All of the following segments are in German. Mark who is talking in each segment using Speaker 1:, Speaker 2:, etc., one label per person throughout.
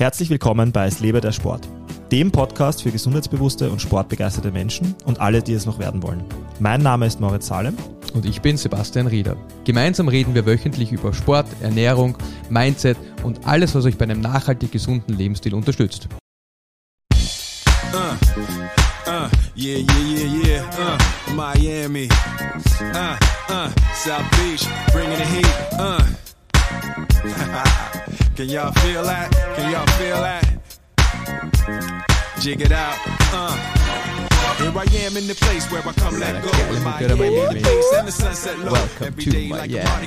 Speaker 1: Herzlich willkommen bei Es lebe der Sport, dem Podcast für gesundheitsbewusste und sportbegeisterte Menschen und alle, die es noch werden wollen. Mein Name ist Moritz Salem.
Speaker 2: Und ich bin Sebastian Rieder. Gemeinsam reden wir wöchentlich über Sport, Ernährung, Mindset und alles, was euch bei einem nachhaltig gesunden Lebensstil unterstützt. Uh, uh, yeah, yeah, uh, Miami, uh, uh, South Beach, bringing the heat. Can y'all feel that? Can y'all feel that? Jig it out. Uh. Here I am in the place where I come let go. Miami, the place and the sunset low. Welcome to Miami.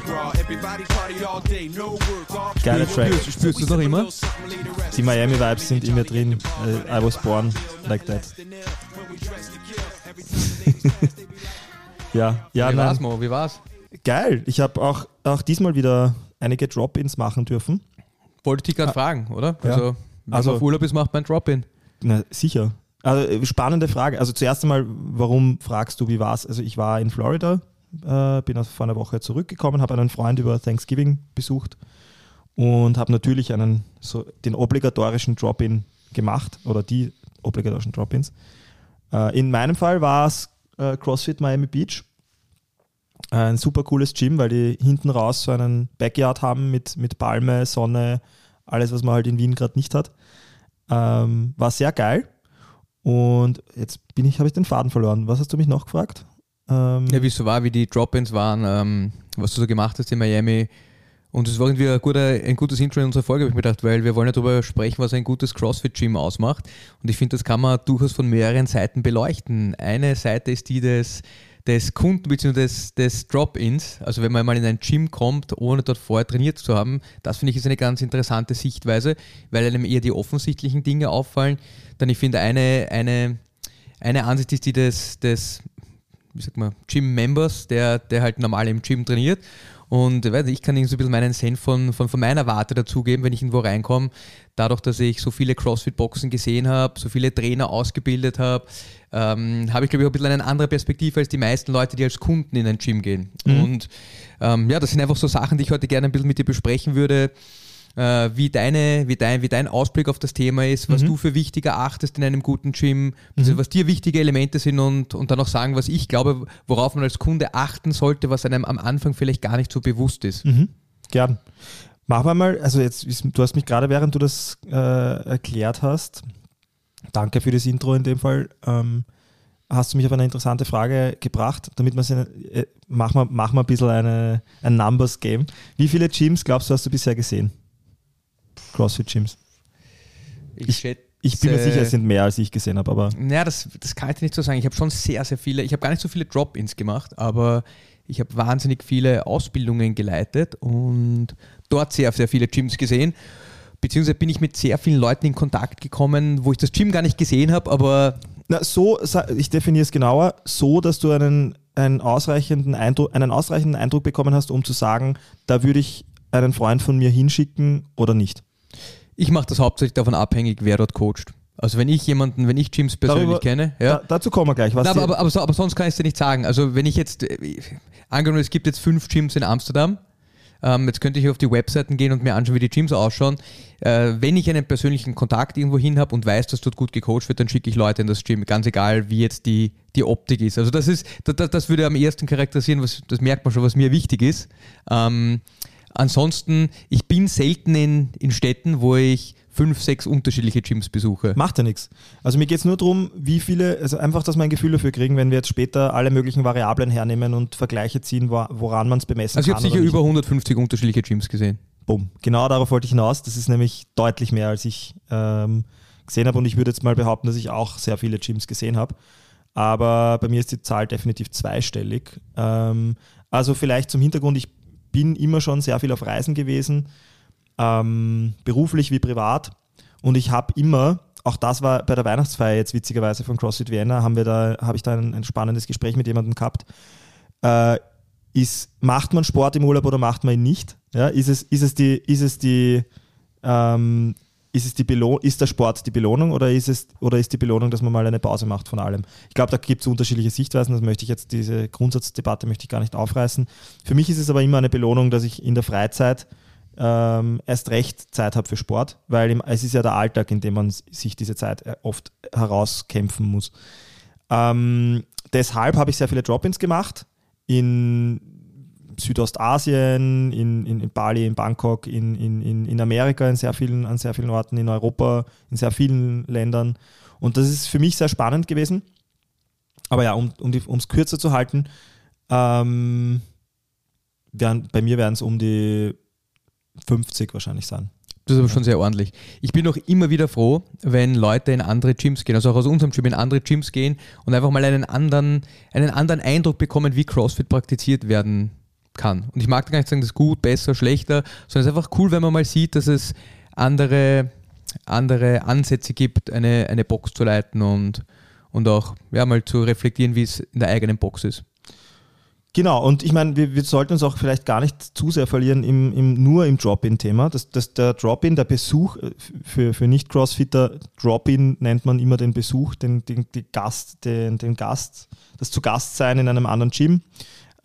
Speaker 1: Geiler Track.
Speaker 2: Spürst du es noch immer?
Speaker 1: Die Miami Vibes sind in mir drin. I was born like that. ja, ja,
Speaker 2: Wie
Speaker 1: nein.
Speaker 2: war's, Mo? Wie war's?
Speaker 1: Geil. Ich habe auch, auch diesmal wieder einige Drop-ins machen dürfen.
Speaker 2: Wollte ich dich gerade fragen, oder?
Speaker 1: Ja.
Speaker 2: Also, wenn
Speaker 1: Also-
Speaker 2: man auf Urlaub ist, macht man Drop-In.
Speaker 1: Na, sicher. Also äh, spannende Frage. Also zuerst einmal, warum fragst du, wie war's? Also ich war in Florida, äh, bin aus- vor einer Woche zurückgekommen, habe einen Freund über Thanksgiving besucht und habe natürlich einen so den obligatorischen Drop-in gemacht oder die obligatorischen Drop-ins. Äh, in meinem Fall war es äh, CrossFit Miami Beach. Äh, Ein super cooles Gym, weil die hinten raus so einen Backyard haben mit, mit Palme, Sonne, alles, was man halt in Wien gerade nicht hat. Ähm, war sehr geil. Und jetzt bin ich, habe ich den Faden verloren. Was hast du mich noch gefragt? Ähm,
Speaker 2: Ja, wie es so war, wie die Drop-Ins waren, ähm, was du so gemacht hast in Miami. Und es war irgendwie ein, guter, ein gutes Intro in unserer Folge, habe ich mir gedacht, weil wir wollen ja darüber sprechen, was ein gutes CrossFit-Gym ausmacht. Und ich finde, das kann man durchaus von mehreren Seiten beleuchten. Eine Seite ist die des, des Kunden bzw. des, des Drop-Ins. Also wenn man mal in ein Gym kommt, ohne dort vorher trainiert zu haben, das finde ich ist eine ganz interessante Sichtweise, weil einem eher die offensichtlichen Dinge auffallen. Dann ich finde eine, eine, eine Ansicht ist die des, des Gym-Members, der, der halt normal im Gym trainiert. Und ich weiß ich kann Ihnen so ein bisschen meinen Senf von, von, von meiner Warte dazugeben, wenn ich irgendwo reinkomme. Dadurch, dass ich so viele CrossFit-Boxen gesehen habe, so viele Trainer ausgebildet habe, ähm, habe ich, glaube ich, auch ein bisschen eine andere Perspektive als die meisten Leute, die als Kunden in ein Gym gehen. Und ähm, ja, das sind einfach so Sachen, die ich heute gerne ein bisschen mit dir besprechen würde äh, wie, deine, wie, dein, wie dein Ausblick auf das Thema ist, was du für wichtig erachtest in einem guten Gym, also was dir wichtige Elemente sind und, und dann auch sagen, was ich glaube, worauf man als Kunde achten sollte, was einem am Anfang vielleicht gar nicht so bewusst ist.
Speaker 1: Mhm. Gern. Machen wir mal, also jetzt, du hast mich gerade, während du das äh, erklärt hast, danke für das Intro in dem Fall, ähm, hast du mich auf eine interessante Frage gebracht, damit man äh, machen wir, machen wir ein bisschen eine, ein Numbers-Game. Wie viele Gyms glaubst du, hast du bisher gesehen? CrossFit-Gyms. Ich-
Speaker 2: schätze,
Speaker 1: Ich bin mir sicher, es sind mehr, als ich gesehen habe, aber
Speaker 2: Naja, das, das kann ich dir nicht so sagen. Ich habe schon sehr, sehr viele, ich habe gar nicht so viele Drop-ins gemacht, aber ich habe wahnsinnig viele Ausbildungen geleitet und dort sehr, sehr viele Gyms gesehen. Beziehungsweise bin ich mit sehr vielen Leuten in Kontakt gekommen, wo ich das Gym gar nicht gesehen habe, aber
Speaker 1: Na, so, ich definiere es genauer, so, dass du einen, einen, ausreichenden Eindruck, einen ausreichenden Eindruck bekommen hast, um zu sagen, da würde ich einen Freund von mir hinschicken oder nicht.
Speaker 2: ich mache das hauptsächlich davon abhängig, wer dort coacht. Also wenn ich jemanden, wenn ich Gyms persönlich
Speaker 1: Darüber-
Speaker 2: kenne, ja.
Speaker 1: Da, dazu kommen wir gleich. Was
Speaker 2: Na, aber, aber, aber, aber sonst kann ich es dir nicht sagen. Also wenn ich jetzt, äh, angenommen, es gibt jetzt fünf Gyms in Amsterdam, ähm, jetzt könnte ich auf die Webseiten gehen und mir anschauen, wie die Gyms ausschauen. Äh, wenn ich einen persönlichen Kontakt irgendwo hin habe und weiß, dass dort gut gecoacht wird, dann schicke ich Leute in das Gym, ganz egal, wie jetzt die, die Optik ist. Also das ist, das, das würde am ersten charakterisieren, was, das merkt man schon, was mir wichtig ist. Ähm, ansonsten, ich bin selten in, in Städten, wo ich fünf, sechs unterschiedliche Gyms besuche.
Speaker 1: Macht ja nichts. Also mir geht es nur darum, wie viele, also einfach, dass wir ein Gefühl dafür kriegen, wenn wir jetzt später alle möglichen Variablen hernehmen und Vergleiche ziehen, wo, woran man es bemessen
Speaker 2: Also ich
Speaker 1: kann.
Speaker 2: habe sicher
Speaker 1: oder nicht.
Speaker 2: über 150 unterschiedliche Gyms gesehen.
Speaker 1: Bumm. Genau darauf wollte ich hinaus. Das ist nämlich deutlich mehr, als ich ähm, gesehen habe. Und ich würde jetzt mal behaupten, dass ich auch sehr viele Gyms gesehen habe. Aber bei mir ist die Zahl definitiv zweistellig. Ähm, also vielleicht zum Hintergrund, ich bin immer schon sehr viel auf Reisen gewesen, ähm, beruflich wie privat. Und ich habe immer, auch das war bei der Weihnachtsfeier jetzt witzigerweise von CrossFit Vienna, haben da, habe ich da ein, ein spannendes Gespräch mit jemandem gehabt. Äh, ist, macht man Sport im Urlaub oder macht man ihn nicht? Ja, ist es, ist es die, ist es die, ähm, ist es die ist der Sport die Belohnung oder ist es oder ist die Belohnung, dass man mal eine Pause macht von allem? Ich glaube, da gibt es unterschiedliche Sichtweisen. Das möchte ich jetzt diese Grundsatzdebatte möchte ich gar nicht aufreißen. Für mich ist es aber immer eine Belohnung, dass ich in der Freizeit ähm, erst recht Zeit habe für Sport, weil im, es ist ja der Alltag, in dem man sich diese Zeit äh, oft herauskämpfen muss. Ähm, deshalb habe ich sehr viele Drop-ins gemacht in Südostasien, in, in, in, Bali, in Bangkok, in, in, in Amerika, in sehr vielen, an sehr vielen Orten, in Europa, in sehr vielen Ländern. Und das ist für mich sehr spannend gewesen. Aber ja, um es um kürzer zu halten, ähm, werden, bei mir werden es um die 50 wahrscheinlich sein.
Speaker 2: Das ist aber schon sehr ordentlich. Ich bin auch immer wieder froh, wenn Leute in andere Gyms gehen, also auch aus unserem Gym in andere Gyms gehen und einfach mal einen anderen, einen anderen Eindruck bekommen, wie CrossFit praktiziert werden kann. Und ich mag gar nicht sagen, das ist gut, besser, schlechter, sondern es ist einfach cool, wenn man mal sieht, dass es andere, andere Ansätze gibt, eine, eine Box zu leiten und, und auch ja, mal zu reflektieren, wie es in der eigenen Box ist.
Speaker 1: Genau, und ich meine, wir, wir, sollten uns auch vielleicht gar nicht zu sehr verlieren im, im nur im Drop-In-Thema. Das, das, der Drop-In, der Besuch, äh, für, für Nicht-Crossfitter, Drop-In nennt man immer den Besuch, den, den, Gast, den, den Gast, das zu Gast sein in einem anderen Gym.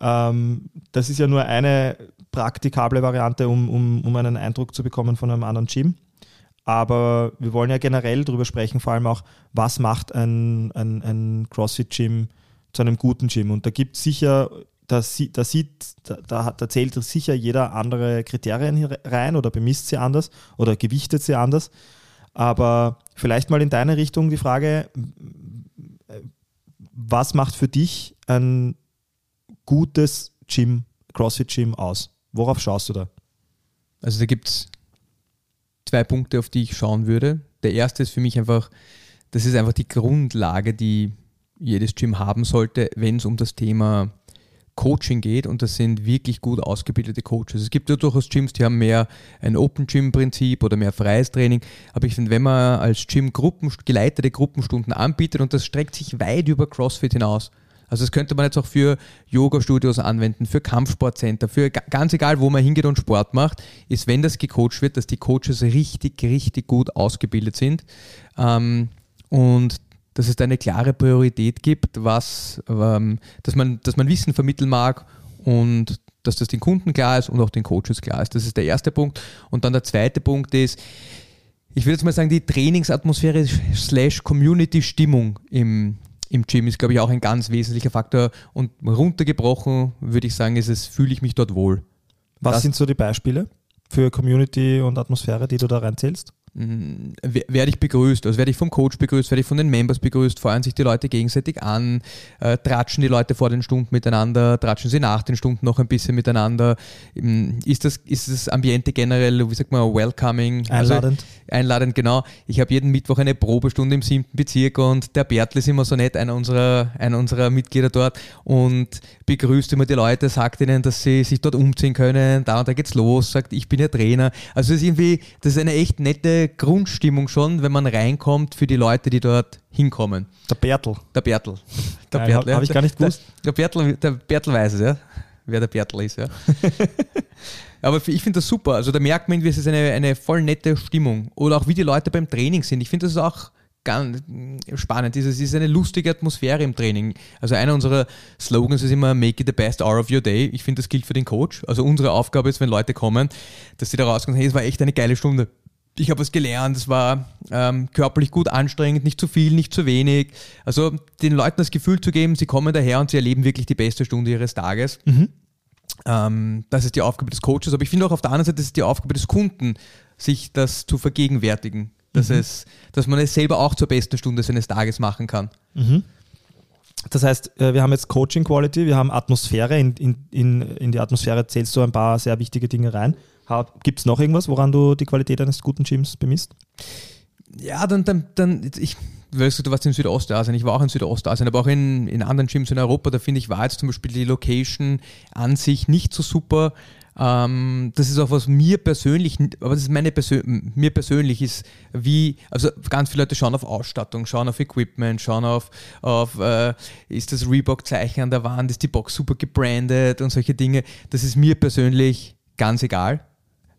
Speaker 1: Ähm, das ist ja nur eine praktikable Variante, um, um, um einen Eindruck zu bekommen von einem anderen Gym. Aber wir wollen ja generell darüber sprechen, vor allem auch, was macht ein, ein, ein CrossFit-Gym zu einem guten Gym. Und da gibt es sicher da, da, sieht, da, da zählt sicher jeder andere Kriterien rein oder bemisst sie anders oder gewichtet sie anders. Aber vielleicht mal in deine Richtung die Frage, was macht für dich ein gutes Gym, CrossFit-Gym aus? Worauf schaust du da?
Speaker 2: Also da gibt es zwei Punkte, auf die ich schauen würde. Der erste ist für mich einfach, das ist einfach die Grundlage, die jedes Gym haben sollte, wenn es um das Thema Coaching geht und das sind wirklich gut ausgebildete Coaches. Es gibt ja durchaus Gyms, die haben mehr ein Open Gym Prinzip oder mehr freies Training, aber ich finde, wenn man als Gym Gruppen, geleitete Gruppenstunden anbietet und das streckt sich weit über CrossFit hinaus, also das könnte man jetzt auch für Yoga-Studios anwenden, für Kampfsportcenter, für ganz egal, wo man hingeht und Sport macht, ist, wenn das gecoacht wird, dass die Coaches richtig, richtig gut ausgebildet sind. Ähm, und dass es da eine klare Priorität gibt, was, ähm, dass, man, dass man Wissen vermitteln mag und dass das den Kunden klar ist und auch den Coaches klar ist. Das ist der erste Punkt. Und dann der zweite Punkt ist, ich würde jetzt mal sagen, die Trainingsatmosphäre slash Community-Stimmung im, im Gym ist, glaube ich, auch ein ganz wesentlicher Faktor. Und runtergebrochen würde ich sagen, ist es, fühle ich mich dort wohl.
Speaker 1: Was das sind so die Beispiele für Community und Atmosphäre, die du da reinzählst?
Speaker 2: Mhm. werde ich begrüßt, also werde ich vom Coach begrüßt, werde ich von den Members begrüßt, feuern sich die Leute gegenseitig an, äh, tratschen die Leute vor den Stunden miteinander, tratschen sie nach den Stunden noch ein bisschen miteinander. Ähm, ist das, ist das Ambiente generell, wie sagt man, welcoming?
Speaker 1: Also einladend.
Speaker 2: Also, einladend, genau. Ich habe jeden Mittwoch eine Probestunde im siebten Bezirk und der Bertel ist immer so nett, einer unserer, einer unserer Mitglieder dort und begrüßt immer die Leute, sagt ihnen, dass sie sich dort umziehen können, da und da geht's los, sagt, ich bin ihr Trainer. Also es ist irgendwie, das ist eine echt nette Grundstimmung schon, wenn man reinkommt für die Leute, die dort hinkommen.
Speaker 1: Der Bertel.
Speaker 2: Der Bertel.
Speaker 1: Der Bertel. Habe ja. ich gar nicht gewusst.
Speaker 2: Der, der, Bertel, der Bertel weiß es, ja. Wer der Bertel ist, ja. Aber ich finde das super. Also da merkt man irgendwie, es ist eine, eine voll nette Stimmung. Oder auch wie die Leute beim Training sind. Ich finde das auch ganz spannend. Es ist eine lustige Atmosphäre im Training. Also einer unserer Slogans ist immer Make it the best hour of your day. Ich finde, das gilt für den Coach. Also unsere Aufgabe ist, wenn Leute kommen, dass sie da rauskommen, hey, es war echt eine geile Stunde ich habe was gelernt, es war ähm, körperlich gut anstrengend, nicht zu viel, nicht zu wenig. Also den Leuten das Gefühl zu geben, sie kommen daher und sie erleben wirklich die beste Stunde ihres Tages. Mhm. Ähm, das ist die Aufgabe des Coaches. Aber ich finde auch auf der anderen Seite, das ist die Aufgabe des Kunden, sich das zu vergegenwärtigen. Dass, mhm. es, dass man es selber auch zur besten Stunde seines Tages machen kann. Mhm.
Speaker 1: Das heißt, äh, wir haben jetzt Coaching Quality, wir haben Atmosphäre. In, in, in, in die Atmosphäre zählst du ein paar sehr wichtige Dinge rein. Gibt es noch irgendwas, woran du die Qualität eines guten Gyms bemisst?
Speaker 2: Ja, dann, dann, dann ich, weißt du, du warst in Südostasien, ich war auch in Südostasien, aber auch in, in anderen Gyms in Europa, da finde ich, war jetzt zum Beispiel die Location an sich nicht so super. Ähm, das ist auch was mir persönlich, aber das ist meine Persön mir persönlich ist, wie, also ganz viele Leute schauen auf Ausstattung, schauen auf Equipment, schauen auf, auf äh, ist das Reebok-Zeichen an der Wand, ist die Box super gebrandet und solche Dinge. Das ist mir persönlich ganz egal.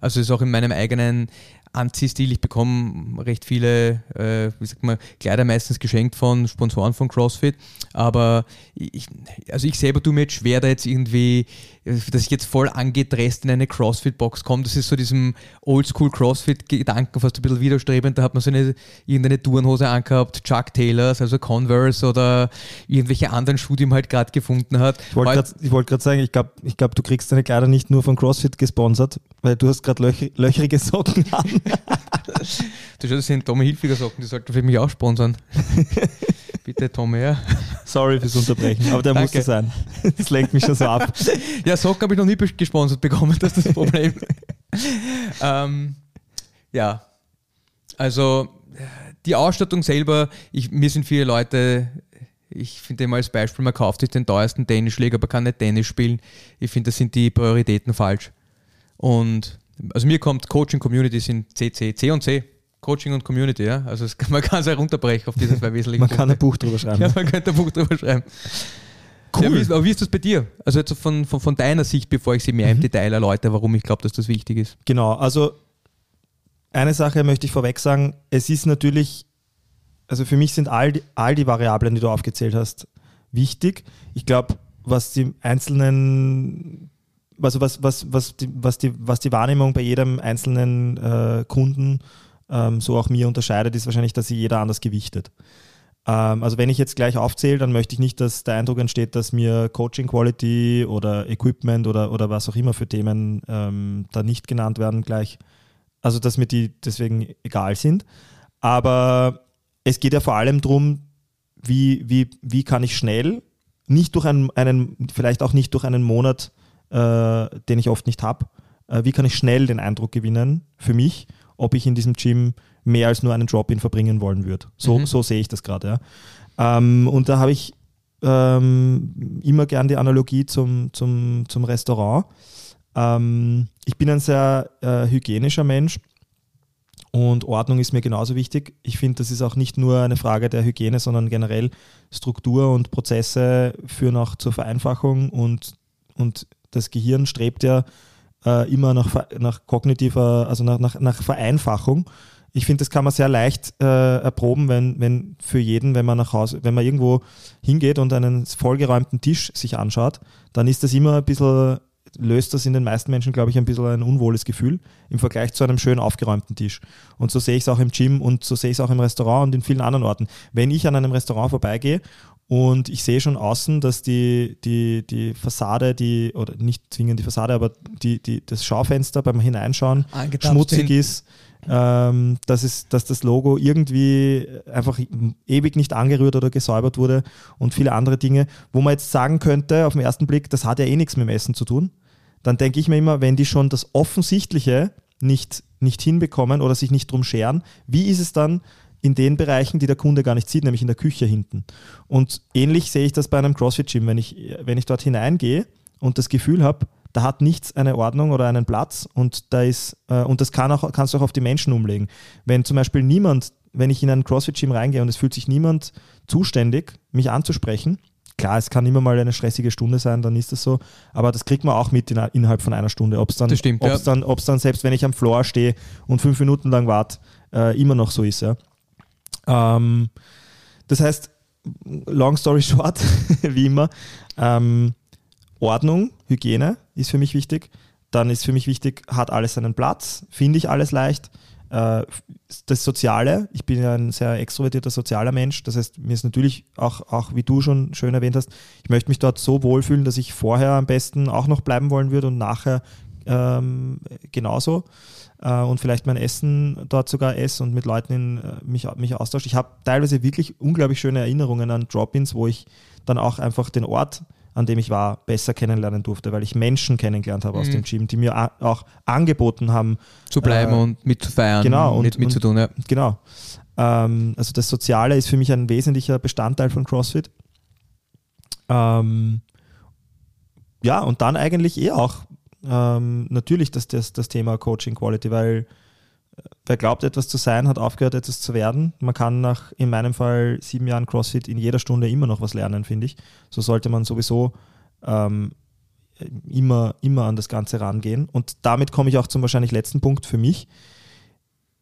Speaker 2: Also ist auch in meinem eigenen Anziehstil. Ich bekomme recht viele, äh, wie sagt man, Kleider meistens geschenkt von Sponsoren von CrossFit. Aber ich, also ich selber tue mir jetzt schwer, da jetzt irgendwie, dass ich jetzt voll angedresst in eine CrossFit-Box komme. Das ist so diesem Oldschool-CrossFit-Gedanken fast ein bisschen widerstrebend. Da hat man so eine irgendeine Tourenhose angehabt, Chuck Taylors, also Converse oder irgendwelche anderen Schuhe, die man halt gerade gefunden hat.
Speaker 1: Ich wollte gerade wollt sagen, ich glaube, ich glaub, du kriegst deine Kleider nicht nur von CrossFit gesponsert, weil du hast gerade löch löcherige Socken an.
Speaker 2: du schaust, das sind Tommy Hilfiger Socken, die sollten für mich auch sponsern. Bitte, Tommy, ja.
Speaker 1: Sorry fürs Unterbrechen, aber der Danke. musste sein. Das lenkt mich schon so ab.
Speaker 2: Ja, Socken habe ich noch nie gesponsert bekommen, das ist das Problem. ähm, ja, also die Ausstattung selber, ich, mir sind viele Leute, ich finde immer als Beispiel, man kauft sich den teuersten Tennisschläger, aber kann nicht Tennis spielen. Ich finde, da sind die Prioritäten falsch. Und also mir kommt Coaching Community sind CC, C und C. Coaching und Community, ja. Also es, man kann es ja runterbrechen auf diese zwei wesentlichen
Speaker 1: Man Punkte. kann ein Buch drüber schreiben.
Speaker 2: Ja, man könnte ein Buch drüber schreiben. Cool. Ja, wie, ist, wie ist das bei dir? Also jetzt von, von, von deiner Sicht, bevor ich sie mehr mhm. im Detail erläutere, warum ich glaube, dass das wichtig ist.
Speaker 1: Genau, also eine Sache möchte ich vorweg sagen, es ist natürlich, also für mich sind all die, all die Variablen, die du aufgezählt hast, wichtig. Ich glaube, was die einzelnen, also was, was, was, die, was, die, was die Wahrnehmung bei jedem einzelnen äh, Kunden ähm, so auch mir unterscheidet, ist wahrscheinlich, dass sie jeder anders gewichtet. Ähm, also wenn ich jetzt gleich aufzähle, dann möchte ich nicht, dass der Eindruck entsteht, dass mir Coaching Quality oder Equipment oder, oder was auch immer für Themen ähm, da nicht genannt werden gleich, also dass mir die deswegen egal sind. Aber es geht ja vor allem darum, wie, wie, wie kann ich schnell, nicht durch einen, einen vielleicht auch nicht durch einen Monat, äh, den ich oft nicht habe, äh, wie kann ich schnell den Eindruck gewinnen für mich, ob ich in diesem Gym mehr als nur einen Drop-in verbringen wollen würde. So, mhm. so sehe ich das gerade. Ja. Ähm, und da habe ich ähm, immer gern die Analogie zum, zum, zum Restaurant. Ähm, ich bin ein sehr äh, hygienischer Mensch und Ordnung ist mir genauso wichtig. Ich finde, das ist auch nicht nur eine Frage der Hygiene, sondern generell Struktur und Prozesse führen auch zur Vereinfachung und, und das Gehirn strebt ja äh, immer nach, nach kognitiver, also nach, nach, nach Vereinfachung. Ich finde, das kann man sehr leicht äh, erproben, wenn, wenn für jeden, wenn man nach Hause, wenn man irgendwo hingeht und einen vollgeräumten Tisch sich anschaut, dann ist das immer ein bisschen, löst das in den meisten Menschen, glaube ich, ein bisschen ein unwohles Gefühl im Vergleich zu einem schön aufgeräumten Tisch. Und so sehe ich es auch im Gym und so sehe ich es auch im Restaurant und in vielen anderen Orten. Wenn ich an einem Restaurant vorbeigehe und ich sehe schon außen, dass die, die, die Fassade, die, oder nicht zwingend die Fassade, aber die, die, das Schaufenster beim Hineinschauen schmutzig sind. ist, ähm, dass, es, dass das Logo irgendwie einfach ewig nicht angerührt oder gesäubert wurde und viele andere Dinge, wo man jetzt sagen könnte, auf den ersten Blick, das hat ja eh nichts mit dem Essen zu tun. Dann denke ich mir immer, wenn die schon das Offensichtliche nicht, nicht hinbekommen oder sich nicht drum scheren, wie ist es dann, in den Bereichen, die der Kunde gar nicht sieht, nämlich in der Küche hinten. Und ähnlich sehe ich das bei einem CrossFit-Gym. Wenn ich, wenn ich dort hineingehe und das Gefühl habe, da hat nichts eine Ordnung oder einen Platz und da ist, äh, und das kann auch, kannst du auch auf die Menschen umlegen. Wenn zum Beispiel niemand, wenn ich in ein CrossFit-Gym reingehe und es fühlt sich niemand zuständig, mich anzusprechen, klar, es kann immer mal eine stressige Stunde sein, dann ist das so, aber das kriegt man auch mit in, innerhalb von einer Stunde. Ob es dann,
Speaker 2: stimmt,
Speaker 1: ob's ja. dann, dann, selbst wenn ich am Floor stehe und fünf Minuten lang warte, äh, immer noch so ist. Ja. Ähm, das heißt, long story short, wie immer, ähm, Ordnung, Hygiene ist für mich wichtig. Dann ist für mich wichtig, hat alles seinen Platz, finde ich alles leicht. Äh, das Soziale, ich bin ja ein sehr extrovertierter sozialer Mensch, das heißt, mir ist natürlich auch, auch, wie du schon schön erwähnt hast, ich möchte mich dort so wohlfühlen, dass ich vorher am besten auch noch bleiben wollen würde und nachher ähm, genauso äh, und vielleicht mein Essen dort sogar esse und mit Leuten in, äh, mich, mich austausche. Ich habe teilweise wirklich unglaublich schöne Erinnerungen an Drop-ins, wo ich dann auch einfach den Ort an dem ich war, besser kennenlernen durfte, weil ich Menschen kennengelernt habe aus mhm. dem Gym, die mir auch angeboten haben.
Speaker 2: Zu bleiben äh, und mitzufeiern,
Speaker 1: genau, und,
Speaker 2: mit, mitzutun. Ja.
Speaker 1: Genau. Ähm, also das Soziale ist für mich ein wesentlicher Bestandteil von CrossFit. Ähm, ja, und dann eigentlich eh auch ähm, natürlich das, das, das Thema Coaching Quality, weil äh, wer glaubt, etwas zu sein, hat aufgehört, etwas zu werden. Man kann nach, in meinem Fall, sieben Jahren CrossFit in jeder Stunde immer noch was lernen, finde ich. So sollte man sowieso ähm, immer, immer an das Ganze rangehen. Und damit komme ich auch zum wahrscheinlich letzten Punkt für mich.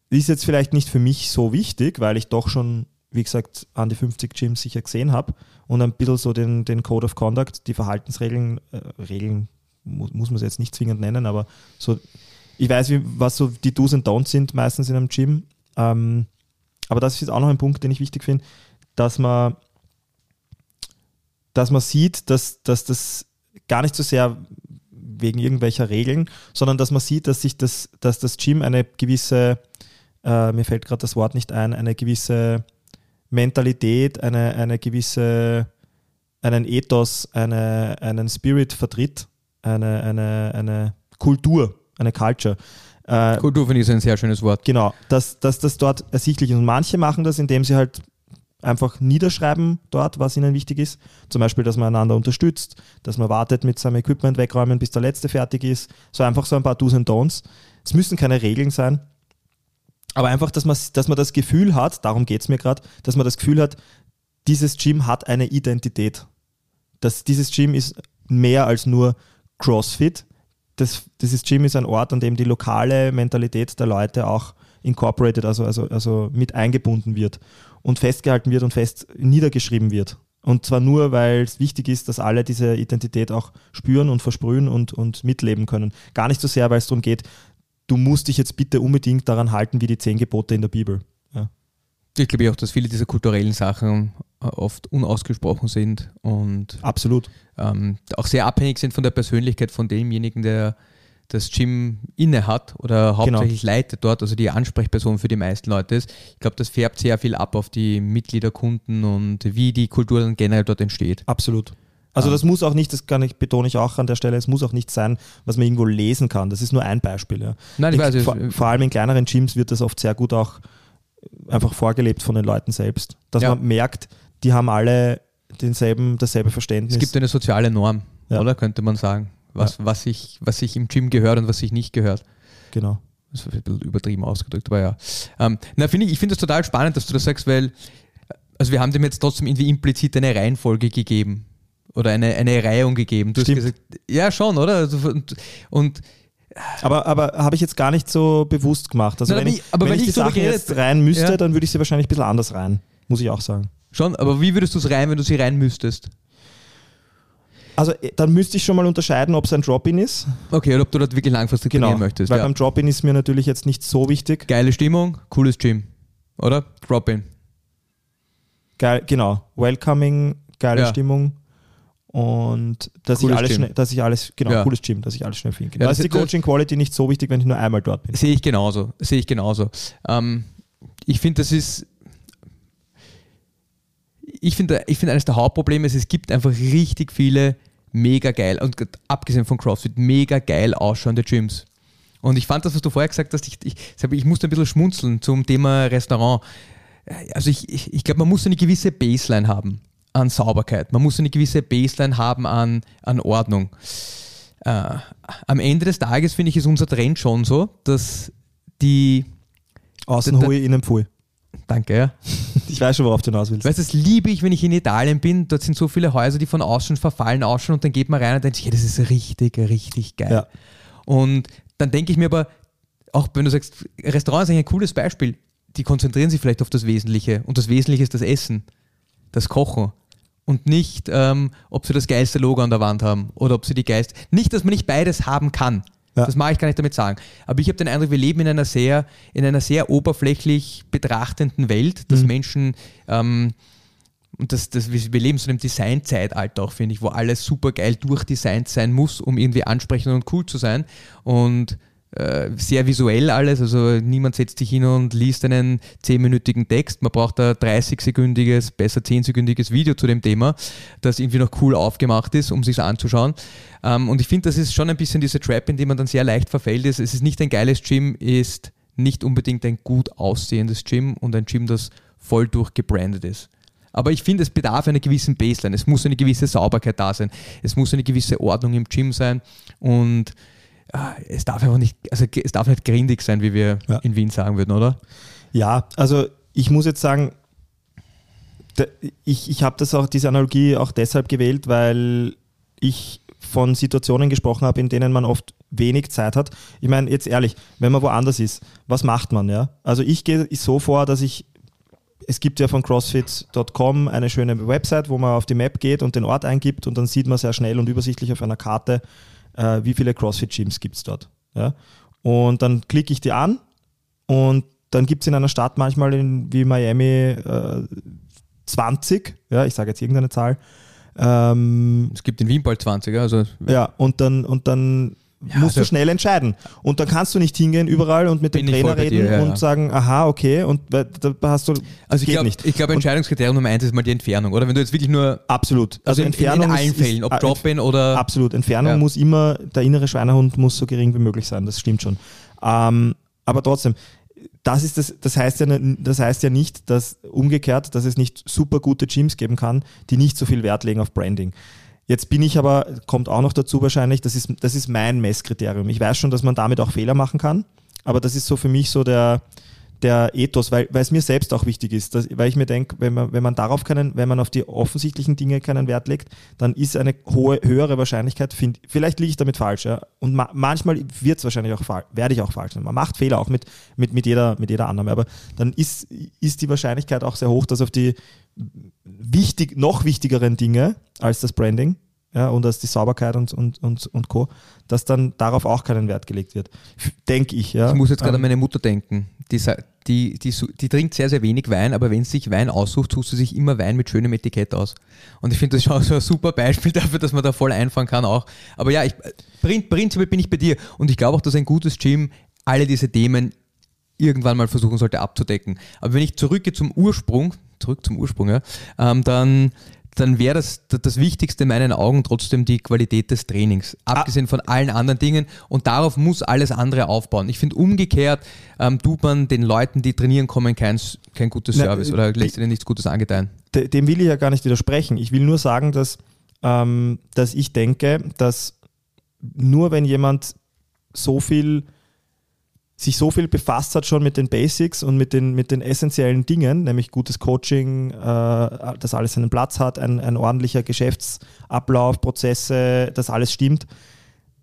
Speaker 1: ist jetzt vielleicht nicht für mich so wichtig, weil ich doch schon, wie gesagt, an die 50 Gyms sicher gesehen habe und ein bisschen so den, den Code of Conduct, die Verhaltensregeln, äh, Regeln muss, muss man es jetzt nicht zwingend nennen, aber so, ich weiß, wie, was so die Do's und Don'ts sind meistens in einem Gym. Ähm, aber das ist auch noch ein Punkt, den ich wichtig finde, dass man, dass man sieht, dass, dass das gar nicht so sehr wegen irgendwelcher Regeln, sondern dass man sieht, dass sich das, dass das Gym eine gewisse, äh, mir fällt gerade das Wort nicht ein, eine gewisse Mentalität, eine, eine gewisse, einen Ethos, eine, einen Spirit vertritt, eine, eine, eine Kultur, eine Culture.
Speaker 2: Äh, Kultur finde ich ein sehr schönes Wort.
Speaker 1: Genau, dass, dass das dort ersichtlich ist. Und manche machen das, indem sie halt einfach niederschreiben dort, was ihnen wichtig ist. Zum Beispiel, dass man einander unterstützt, dass man wartet mit seinem Equipment wegräumen, bis der letzte fertig ist. So einfach so ein paar Do's und Don'ts. Es müssen keine Regeln sein. Aber einfach, dass man, dass man das Gefühl hat, darum geht es mir gerade, dass man das Gefühl hat, dieses Gym hat eine Identität. Dass dieses Gym ist mehr als nur CrossFit. Das, dieses Gym ist ein Ort, an dem die lokale Mentalität der Leute auch incorporated, also, also, also mit eingebunden wird und festgehalten wird und fest niedergeschrieben wird. Und zwar nur, weil es wichtig ist, dass alle diese Identität auch spüren und versprühen und, und mitleben können. Gar nicht so sehr, weil es darum geht, du musst dich jetzt bitte unbedingt daran halten, wie die zehn Gebote in der Bibel. Ja.
Speaker 2: Ich glaube auch, dass viele dieser kulturellen Sachen oft unausgesprochen sind und
Speaker 1: absolut
Speaker 2: ähm, auch sehr abhängig sind von der Persönlichkeit von demjenigen, der das Gym inne hat oder hauptsächlich genau. leitet dort, also die Ansprechperson für die meisten Leute ist. Ich glaube, das färbt sehr viel ab auf die Mitglieder, Kunden und wie die Kultur dann generell dort entsteht.
Speaker 1: Absolut. Also das muss auch nicht, das kann ich, betone ich auch an der Stelle, es muss auch nicht sein, was man irgendwo lesen kann. Das ist nur ein Beispiel. Ja.
Speaker 2: Nein, ich, ich weiß,
Speaker 1: vor, vor, allem in kleineren Gyms wird das oft sehr gut auch einfach vorgelebt von den Leuten selbst. Dass ja. man merkt, die haben alle denselben, dasselbe Verständnis.
Speaker 2: Es gibt eine soziale Norm, ja. oder könnte man sagen was, ja. was, ich, was ich im Gym gehört und was ich nicht gehört.
Speaker 1: Genau.
Speaker 2: Das ist ein bisschen übertrieben ausgedrückt, aber ja. Ähm, na, find ich ich finde es total spannend, dass du das sagst, weil also wir haben dem jetzt trotzdem irgendwie implizit eine Reihenfolge gegeben oder eine, eine Reihung gegeben. Du
Speaker 1: Stimmt.
Speaker 2: hast gesagt, ja schon, oder? Also, und, und
Speaker 1: aber, aber habe ich jetzt gar nicht so bewusst gemacht. Also
Speaker 2: Nein,
Speaker 1: wenn, ich,
Speaker 2: aber
Speaker 1: wenn,
Speaker 2: wenn
Speaker 1: ich die
Speaker 2: so
Speaker 1: Sachen jetzt rein müsste, ja. dann würde ich sie wahrscheinlich ein bisschen anders rein. Muss ich auch sagen.
Speaker 2: Schon, aber wie würdest du es rein, wenn du sie rein müsstest?
Speaker 1: Also äh, dann müsste ich schon mal unterscheiden, ob es ein Drop-In ist.
Speaker 2: Okay, oder ob du dort wirklich langfristig
Speaker 1: genau,
Speaker 2: trainieren möchtest.
Speaker 1: Weil ja. beim Drop-In ist mir natürlich jetzt nicht so wichtig.
Speaker 2: Geile Stimmung, cooles Gym, oder? Drop-In.
Speaker 1: Geil, genau. Welcoming, geile ja. Stimmung und dass ich, alles schnell, dass ich alles, genau, ja. cooles Gym, dass ich alles schnell finde. Ja, da ist die Coaching Quality nicht so wichtig, wenn ich nur einmal dort bin.
Speaker 2: Sehe ich genauso, sehe ich genauso. Ähm, ich finde, das ist ich finde, ich finde eines der Hauptprobleme ist, es gibt einfach richtig viele mega geil und abgesehen von CrossFit, mega geil ausschauende Gyms. Und ich fand das, was du vorher gesagt hast, ich, ich, ich musste ein bisschen schmunzeln zum Thema Restaurant. Also ich, ich, ich glaube, man muss eine gewisse Baseline haben an Sauberkeit. Man muss eine gewisse Baseline haben an, an Ordnung. Äh, am Ende des Tages finde ich, ist unser Trend schon so, dass die
Speaker 1: Außen ich innen pfui.
Speaker 2: Danke, ja.
Speaker 1: Ich weiß schon, worauf du hinaus willst.
Speaker 2: Weißt du, das liebe ich, wenn ich in Italien bin. Dort sind so viele Häuser, die von außen verfallen ausschauen und dann geht man rein und denkt sich, hey, das ist richtig, richtig geil. Ja. Und dann denke ich mir aber, auch wenn du sagst, Restaurant ist eigentlich ein cooles Beispiel, die konzentrieren sich vielleicht auf das Wesentliche und das Wesentliche ist das Essen, das Kochen und nicht, ähm, ob sie das geilste Logo an der Wand haben oder ob sie die geilste. Nicht, dass man nicht beides haben kann. Ja. Das mag ich gar nicht damit sagen. Aber ich habe den Eindruck, wir leben in einer sehr, in einer sehr oberflächlich betrachtenden Welt, dass mhm. Menschen ähm, und das, das, wir leben so in einem Design-Zeitalter auch, finde ich, wo alles super geil durchdesignt sein muss, um irgendwie ansprechend und cool zu sein. Und sehr visuell alles, also niemand setzt sich hin und liest einen 10-minütigen Text. Man braucht ein 30-sekündiges, besser 10-sekündiges Video zu dem Thema, das irgendwie noch cool aufgemacht ist, um sich anzuschauen. Ähm, und ich finde, das ist schon ein bisschen diese Trap, in die man dann sehr leicht verfällt. Es ist nicht ein geiles Gym, ist nicht unbedingt ein gut aussehendes Gym und ein Gym, das voll durchgebrandet ist. Aber ich finde, es bedarf einer gewissen Baseline. Es muss eine gewisse Sauberkeit da sein. Es muss eine gewisse Ordnung im Gym sein. Und Ah, es darf einfach nicht, also es darf nicht grindig sein, wie wir ja. in Wien sagen würden, oder?
Speaker 1: Ja, also ich muss jetzt sagen, ich, ich habe das auch, diese Analogie auch deshalb gewählt, weil ich von Situationen gesprochen habe, in denen man oft wenig Zeit hat. Ich meine, jetzt ehrlich, wenn man woanders ist, was macht man, ja? Also ich gehe so vor, dass ich es gibt ja von CrossFit.com eine schöne Website, wo man auf die Map geht und den Ort eingibt und dann sieht man sehr schnell und übersichtlich auf einer Karte, äh, wie viele CrossFit-Gyms gibt es dort. Ja? Und dann klicke ich die an und dann gibt es in einer Stadt manchmal in, wie Miami äh, 20, ja, ich sage jetzt irgendeine Zahl.
Speaker 2: Ähm, es gibt in Wien bald 20, also.
Speaker 1: Ja, und dann, und dann ja, musst du schnell entscheiden. Und dann kannst du nicht hingehen überall und mit dem Trainer reden dir, ja, und ja. sagen, aha, okay, und da hast du.
Speaker 2: Also ich glaube, ich glaube, Entscheidungskriterium Nummer eins ist mal die Entfernung, oder? Wenn du jetzt wirklich nur.
Speaker 1: Absolut.
Speaker 2: Also, also Entfernung. In, in allen ist, Fällen, ob Drop-In oder.
Speaker 1: Absolut. Entfernung muss immer, der innere Schweinehund muss so gering wie möglich sein, das stimmt schon. Ähm, aber trotzdem, das, ist das, das, heißt ja, das heißt ja nicht, dass umgekehrt, dass es nicht super gute Gyms geben kann, die nicht so viel Wert legen auf Branding. Jetzt bin ich aber, kommt auch noch dazu wahrscheinlich, das ist, das ist mein Messkriterium. Ich weiß schon, dass man damit auch Fehler machen kann, aber das ist so für mich so der, der Ethos, weil, weil es mir selbst auch wichtig ist, dass, weil ich mir denke, wenn man, wenn man darauf keinen, wenn man auf die offensichtlichen Dinge keinen Wert legt, dann ist eine hohe, höhere Wahrscheinlichkeit, find, vielleicht liege ich damit falsch, ja. Und ma manchmal wird es wahrscheinlich auch werde ich auch falsch. Man macht Fehler auch mit, mit, mit, jeder, mit jeder Annahme, aber dann ist, ist die Wahrscheinlichkeit auch sehr hoch, dass auf die wichtig, noch wichtigeren Dinge als das Branding ja, und als die Sauberkeit und, und, und, und Co., dass dann darauf auch keinen Wert gelegt wird. Denke ich, ja.
Speaker 2: Ich muss jetzt gerade ähm, an meine Mutter denken. Die, die, die, die, trinkt sehr, sehr wenig Wein, aber wenn sie sich Wein aussucht, sucht sie sich immer Wein mit schönem Etikett aus. Und ich finde das schon so ein super Beispiel dafür, dass man da voll einfahren kann auch. Aber ja, ich, prinzipiell bin ich bei dir. Und ich glaube auch, dass ein gutes Gym alle diese Themen irgendwann mal versuchen sollte abzudecken. Aber wenn ich zurückgehe zum Ursprung, zurück zum Ursprung, ja, ähm, dann dann wäre das, das Wichtigste in meinen Augen trotzdem die Qualität des Trainings, abgesehen von allen anderen Dingen. Und darauf muss alles andere aufbauen. Ich finde, umgekehrt ähm, tut man den Leuten, die trainieren kommen, kein, kein gutes Na, Service oder lässt ihnen nichts Gutes angedeihen.
Speaker 1: Dem will ich ja gar nicht widersprechen. Ich will nur sagen, dass, ähm, dass ich denke, dass nur wenn jemand so viel sich so viel befasst hat schon mit den Basics und mit den, mit den essentiellen Dingen, nämlich gutes Coaching, äh, dass alles seinen Platz hat, ein, ein ordentlicher Geschäftsablauf, Prozesse, dass alles stimmt,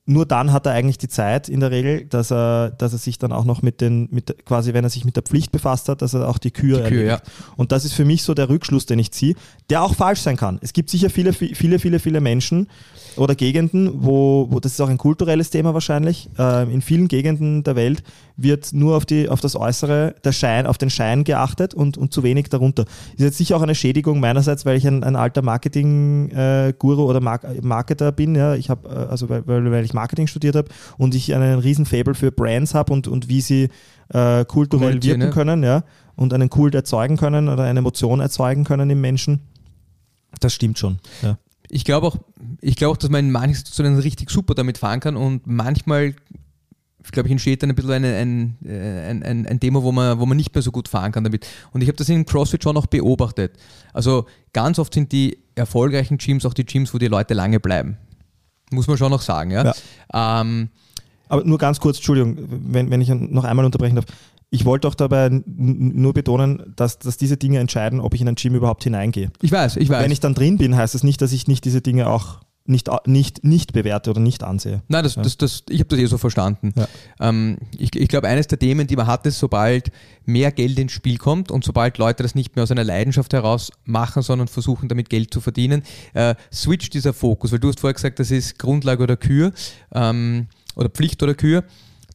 Speaker 1: nur dann hat er eigentlich die Zeit in der Regel, dass er, dass er sich dann auch noch mit den, mit, quasi wenn er sich mit der Pflicht befasst hat, dass er auch die Kühe, die Kühe ja. Und das ist für mich so der Rückschluss, den ich ziehe, der auch falsch sein kann. Es gibt sicher viele, viele, viele, viele Menschen oder Gegenden, wo, wo das ist auch ein kulturelles Thema wahrscheinlich, äh, in vielen Gegenden der Welt wird nur auf, die, auf das Äußere, der Schein, auf den Schein geachtet und, und zu wenig darunter. Ist jetzt sicher auch eine Schädigung meinerseits, weil ich ein, ein alter Marketing-Guru äh, oder Mark Marketer bin. Ja. Ich habe, äh, also weil, weil ich Marketing studiert habe und ich einen riesen Fable für Brands habe und, und wie sie äh, kulturell Kulti, wirken ne? können, ja, und einen Kult erzeugen können oder eine Emotion erzeugen können im Menschen. Das stimmt schon. Ja.
Speaker 2: Ich glaube auch, ich glaube auch, dass man in manchen Situationen richtig super damit fahren kann und manchmal glaube ich, entsteht dann ein bisschen eine, ein, ein, ein, ein Thema, wo man, wo man nicht mehr so gut fahren kann damit. Und ich habe das in CrossFit schon auch beobachtet. Also ganz oft sind die erfolgreichen Gyms auch die Gyms, wo die Leute lange bleiben. Muss man schon noch sagen, ja. ja. Ähm,
Speaker 1: Aber nur ganz kurz, Entschuldigung, wenn, wenn ich noch einmal unterbrechen darf. Ich wollte auch dabei nur betonen, dass, dass diese Dinge entscheiden, ob ich in ein Gym überhaupt hineingehe.
Speaker 2: Ich weiß, ich weiß.
Speaker 1: Wenn ich dann drin bin, heißt das nicht, dass ich nicht diese Dinge auch nicht, nicht, nicht bewerte oder nicht ansehe.
Speaker 2: Nein, das, ja. das, das, ich habe das eh so verstanden. Ja. Ähm, ich ich glaube, eines der Themen, die man hat, ist, sobald mehr Geld ins Spiel kommt und sobald Leute das nicht mehr aus einer Leidenschaft heraus machen, sondern versuchen, damit Geld zu verdienen, äh, switcht dieser Fokus. Weil du hast vorher gesagt, das ist Grundlage oder Kür ähm, oder Pflicht oder Kür,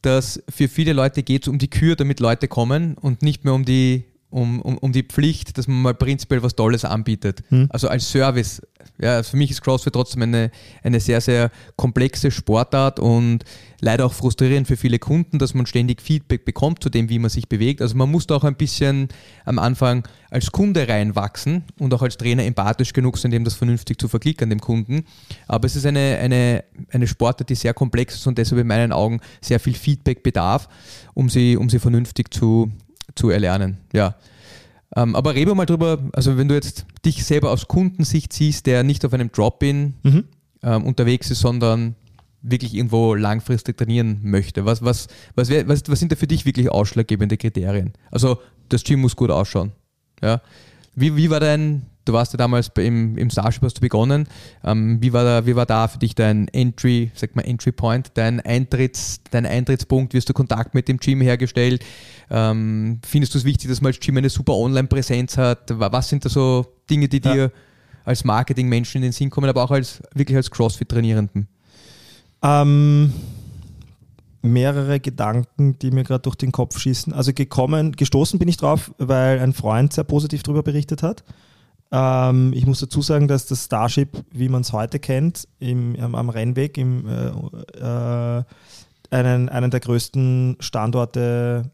Speaker 2: dass für viele Leute geht es um die Kür, damit Leute kommen und nicht mehr um die um, um, um die Pflicht, dass man mal prinzipiell was Tolles anbietet. Hm. Also als Service. Ja, für mich ist CrossFit trotzdem eine, eine sehr, sehr komplexe Sportart und leider auch frustrierend für viele Kunden, dass man ständig Feedback bekommt zu dem, wie man sich bewegt. Also man muss da auch ein bisschen am Anfang als Kunde reinwachsen und auch als Trainer empathisch genug sein, dem das vernünftig zu verklickern, dem Kunden. Aber es ist eine, eine, eine Sportart, die sehr komplex ist und deshalb in meinen Augen sehr viel Feedback bedarf, um sie, um sie vernünftig zu, zu erlernen. Ja. Ähm, aber reden wir mal drüber, also wenn du jetzt dich selber aus Kundensicht siehst, der nicht auf einem Drop-In mhm. ähm, unterwegs ist, sondern wirklich irgendwo langfristig trainieren möchte, was, was, was, wär, was, was sind da für dich wirklich ausschlaggebende Kriterien? Also das Gym muss gut ausschauen. Ja. Wie, wie war dein, du warst ja damals im, im Starship, hast du begonnen. Ähm, wie, war da, wie war da für dich dein Entry, sag mal Entry Point, dein, Eintritts, dein Eintrittspunkt? Wie hast du Kontakt mit dem Gym hergestellt? Ähm, findest du es wichtig, dass man als Gym eine super Online-Präsenz hat? Was sind da so Dinge, die ja. dir als Marketing-Menschen in den Sinn kommen, aber auch als wirklich als CrossFit-Trainierenden?
Speaker 1: Ähm, mehrere Gedanken, die mir gerade durch den Kopf schießen. Also gekommen, gestoßen bin ich drauf, weil ein Freund sehr positiv darüber berichtet hat. Ähm, ich muss dazu sagen, dass das Starship, wie man es heute kennt, im, am, am Rennweg, im, äh, äh, einen, einen der größten Standorte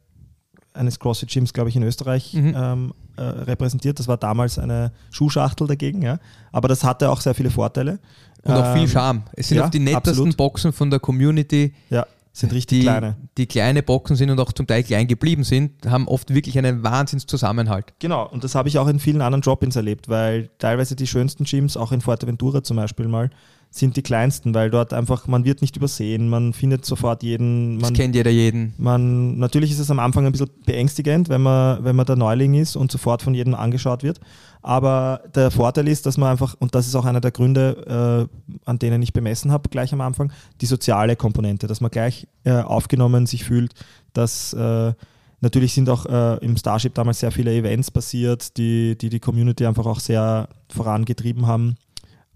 Speaker 1: eines CrossFit-Gyms, glaube ich, in Österreich mhm. ähm, äh, repräsentiert. Das war damals eine Schuhschachtel dagegen, ja. Aber das hatte auch sehr viele Vorteile.
Speaker 2: Und auch viel ähm, Charme. Es sind ja, auch die nettesten absolut. Boxen von der Community.
Speaker 1: Ja sind richtig
Speaker 2: die,
Speaker 1: kleine.
Speaker 2: Die kleine Boxen sind und auch zum Teil klein geblieben sind, haben oft wirklich einen Wahnsinnszusammenhalt.
Speaker 1: Genau, und das habe ich auch in vielen anderen Drop-ins erlebt, weil teilweise die schönsten Gyms, auch in Fuerteventura zum Beispiel mal, sind die kleinsten, weil dort einfach, man wird nicht übersehen, man findet sofort jeden. Man,
Speaker 2: das kennt jeder jeden.
Speaker 1: Man, natürlich ist es am Anfang ein bisschen beängstigend, wenn man, wenn man der Neuling ist und sofort von jedem angeschaut wird. Aber der Vorteil ist, dass man einfach, und das ist auch einer der Gründe, äh, an denen ich bemessen habe, gleich am Anfang, die soziale Komponente, dass man gleich äh, aufgenommen sich fühlt, dass äh, natürlich sind auch äh, im Starship damals sehr viele Events passiert, die, die die Community einfach auch sehr vorangetrieben haben.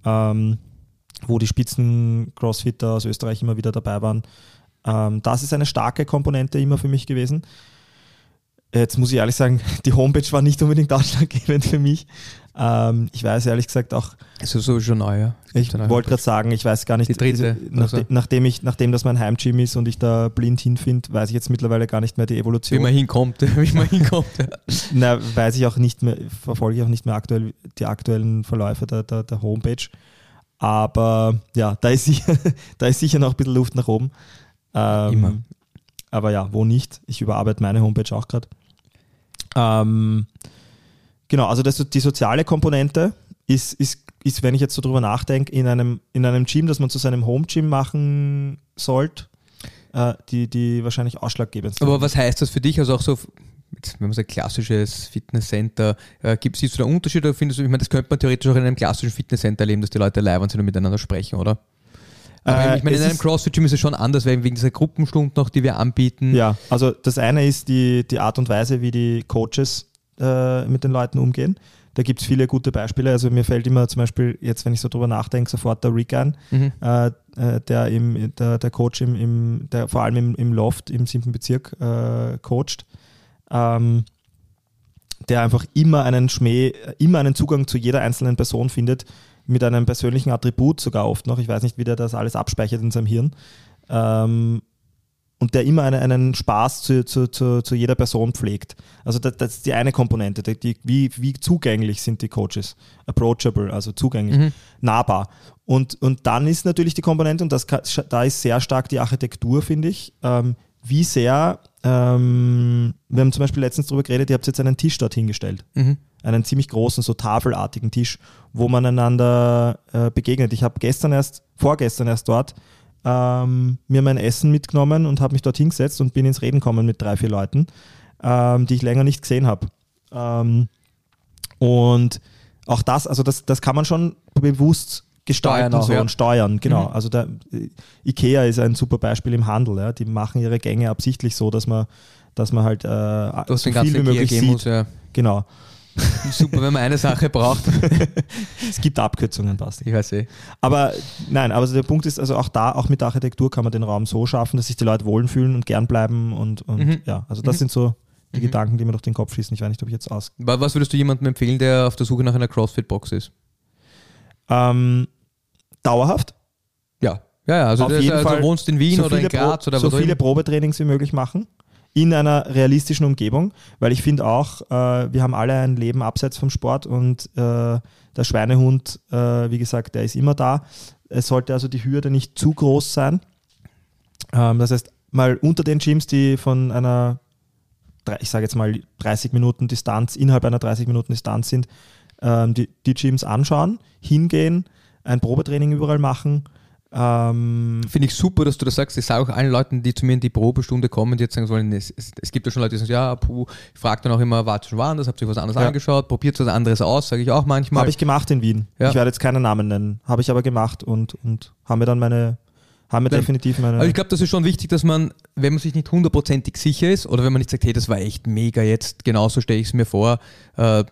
Speaker 1: Ähm, wo die Spitzen-Crossfitter aus Österreich immer wieder dabei waren. Ähm, das ist eine starke Komponente immer für mich gewesen. Jetzt muss ich ehrlich sagen, die Homepage war nicht unbedingt ausschlaggebend für mich. Ähm, ich weiß ehrlich gesagt auch.
Speaker 2: Es ist sowieso neu, ja.
Speaker 1: Ich wollte gerade sagen, ich weiß gar nicht,
Speaker 2: die dritte,
Speaker 1: also, nach, nachdem, ich, nachdem das mein Heimgym ist und ich da blind hinfinde, weiß ich jetzt mittlerweile gar nicht mehr die Evolution.
Speaker 2: Wie man hinkommt, wie man hinkommt. Ja.
Speaker 1: Na, weiß ich auch nicht mehr, verfolge ich auch nicht mehr aktuell die aktuellen Verläufe der, der, der Homepage. Aber ja, da ist sicher, da ist sicher noch ein bisschen Luft nach oben. Ähm, Immer. Aber ja, wo nicht? Ich überarbeite meine Homepage auch gerade. Ähm, genau, also das, die soziale Komponente ist, ist, ist, wenn ich jetzt so drüber nachdenke, in einem, in einem Gym, das man zu seinem Home-Gym machen sollte, äh, die, die wahrscheinlich ausschlaggebend sind.
Speaker 2: Aber was heißt das für dich? Also auch so wenn man sagt, klassisches Fitnesscenter, äh, gibt, siehst du da Unterschiede oder findest du, ich meine, das könnte man theoretisch auch in einem klassischen Fitnesscenter erleben, dass die Leute live sind und miteinander sprechen, oder? Aber äh, ich meine, in einem CrossFit-Gym ist es schon anders, weil wegen dieser Gruppenstunden noch, die wir anbieten.
Speaker 1: Ja, also das eine ist die, die Art und Weise, wie die Coaches äh, mit den Leuten umgehen. Da gibt es viele gute Beispiele. Also mir fällt immer zum Beispiel, jetzt wenn ich so drüber nachdenke, sofort der Rick ein, mhm. äh, äh der, im, der, der Coach im, im, der vor allem im, im Loft im siebten Bezirk äh, coacht ähm, der einfach immer einen Schmäh, immer einen Zugang zu jeder einzelnen Person findet, mit einem persönlichen Attribut sogar oft noch. Ich weiß nicht, wie der das alles abspeichert in seinem Hirn. Ähm, und der immer eine, einen Spaß zu, zu, zu, zu, jeder Person pflegt. Also das, das ist die eine Komponente, die, wie, wie zugänglich sind die Coaches? Approachable, also zugänglich, mhm. nahbar. Und, und dann ist natürlich die Komponente, und das, da ist sehr stark die Architektur, finde ich, ähm, wie sehr, ähm, wir haben zum Beispiel letztens darüber geredet, ihr habt jetzt einen Tisch dort hingestellt. Mhm. Einen ziemlich großen, so tafelartigen Tisch, wo man einander äh, begegnet. Ich habe gestern erst, vorgestern erst dort ähm, mir mein Essen mitgenommen und habe mich dort hingesetzt und bin ins Reden gekommen mit drei, vier Leuten, ähm, die ich länger nicht gesehen habe. Ähm, und auch das, also das, das kann man schon bewusst gestalten steuern so ja. und steuern, genau. Mhm. Also der IKEA ist ein super Beispiel im Handel. Ja. Die machen ihre Gänge absichtlich so, dass man, dass man halt äh,
Speaker 2: so viel wie möglich sieht. Muss, ja.
Speaker 1: Genau.
Speaker 2: Super, wenn man eine Sache braucht.
Speaker 1: es gibt Abkürzungen, passt.
Speaker 2: Ich weiß eh.
Speaker 1: Aber nein, aber der Punkt ist, also auch da, auch mit der Architektur kann man den Raum so schaffen, dass sich die Leute wohlfühlen und gern bleiben und, und mhm. ja, also das mhm. sind so die mhm. Gedanken, die mir durch den Kopf schießen. Ich weiß nicht, ob ich jetzt aus.
Speaker 2: Was würdest du jemandem empfehlen, der auf der Suche nach einer CrossFit-Box ist?
Speaker 1: Ähm, dauerhaft.
Speaker 2: Ja, ja, ja. Also,
Speaker 1: Auf jeden
Speaker 2: also
Speaker 1: Fall
Speaker 2: wohnst in Wien so oder in Graz oder
Speaker 1: so viele Probetrainings wie möglich machen in einer realistischen Umgebung, weil ich finde auch, äh, wir haben alle ein Leben abseits vom Sport und äh, der Schweinehund, äh, wie gesagt, der ist immer da. Es sollte also die Hürde nicht zu groß sein. Ähm, das heißt, mal unter den Gyms, die von einer, ich sage jetzt mal 30 Minuten Distanz, innerhalb einer 30 Minuten Distanz sind, ähm, die, die Gyms anschauen, hingehen, ein Probetraining überall machen,
Speaker 2: Ähm, Finde ich super, dass du das sagst. Ich sage auch allen Leuten, die zu mir in die Probestunde kommen, die jetzt sagen sollen, es, es, es gibt ja schon Leute, die sagen, ja, puh, ich frage dann auch immer, wart schon woanders, habt ihr was anderes ja. angeschaut, probiert was anderes aus, sage ich auch manchmal.
Speaker 1: Habe ich gemacht in Wien. Ja. Ich werde jetzt keinen Namen nennen. Habe ich aber gemacht und, und haben mir dann meine haben wir definitiv meine.
Speaker 2: Aber ich glaube, das ist schon wichtig, dass man, wenn man sich nicht hundertprozentig sicher ist oder wenn man nicht sagt, hey, das war echt mega jetzt, genauso stelle ich es mir vor, äh,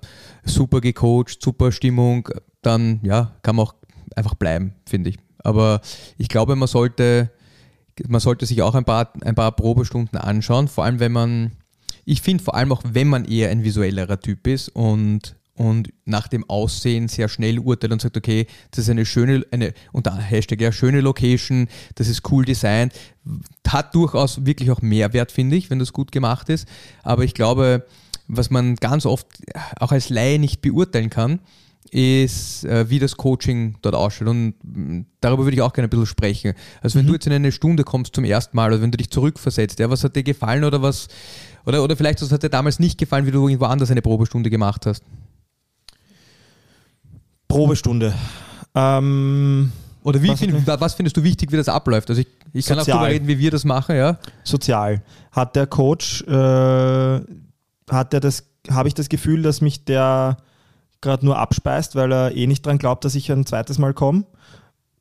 Speaker 2: super gecoacht, super Stimmung, dann ja, kann man auch einfach bleiben, finde ich. Aber ich glaube, man sollte, man sollte sich auch ein paar, ein paar Probestunden anschauen, vor allem wenn man, ich finde vor allem auch, wenn man eher ein visuellerer Typ ist und und nach dem Aussehen sehr schnell urteilt und sagt, okay, das ist eine schöne, eine, unter Hashtag, ja, schöne Location, das ist cool designt, hat durchaus wirklich auch Mehrwert, finde ich, wenn das gut gemacht ist. Aber ich glaube, was man ganz oft auch als Laie nicht beurteilen kann, ist, äh, wie das Coaching dort ausschaut. Und mm, darüber würde ich auch gerne ein bisschen sprechen. Also wenn mhm. du jetzt in eine Stunde kommst zum ersten Mal oder wenn du dich zurückversetzt, ja, was hat dir gefallen oder was, oder, oder vielleicht was hat dir damals nicht gefallen, wie du irgendwo anders eine Probestunde gemacht hast?
Speaker 1: Probestunde. Ähm,
Speaker 2: Oder wie was, find, was, findest du wichtig, wie das abläuft? Also ich, ich kann auch darüber reden, wie wir das machen, ja.
Speaker 1: Sozial. Hat der Coach, äh, hat der das, habe ich das Gefühl, dass mich der gerade nur abspeist, weil er eh nicht dran glaubt, dass ich ein zweites Mal komme?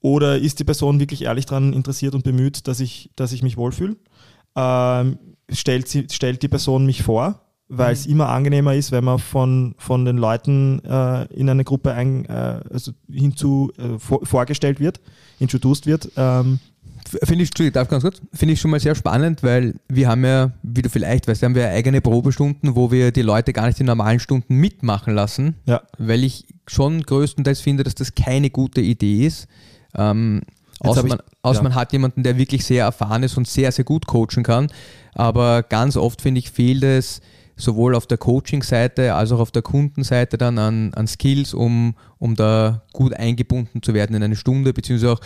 Speaker 1: Oder ist die Person wirklich ehrlich daran interessiert und bemüht, dass ich, dass ich mich wohlfühle? Ähm, stellt, sie, stellt die Person mich vor? weil es mhm. immer angenehmer ist, wenn man von, von den Leuten äh, in eine Gruppe ein, äh, also hinzu äh, vor, vorgestellt wird, introduced wird. Ähm.
Speaker 2: Finde ich, darf ganz kurz, finde ich schon mal sehr spannend, weil wir haben ja, wie du vielleicht weißt, haben wir eigene Probestunden, wo wir die Leute gar nicht in normalen Stunden mitmachen lassen, ja. weil ich schon größtenteils finde, dass das keine gute Idee ist. Ähm, außer, man, außer ja. man hat jemanden, der wirklich sehr erfahren ist und sehr, sehr gut coachen kann. Aber ganz oft finde ich, fehlt es, sowohl auf der Coaching-Seite als auch auf der Kundenseite dann an, an Skills, um, um da gut eingebunden zu werden in eine Stunde, beziehungsweise auch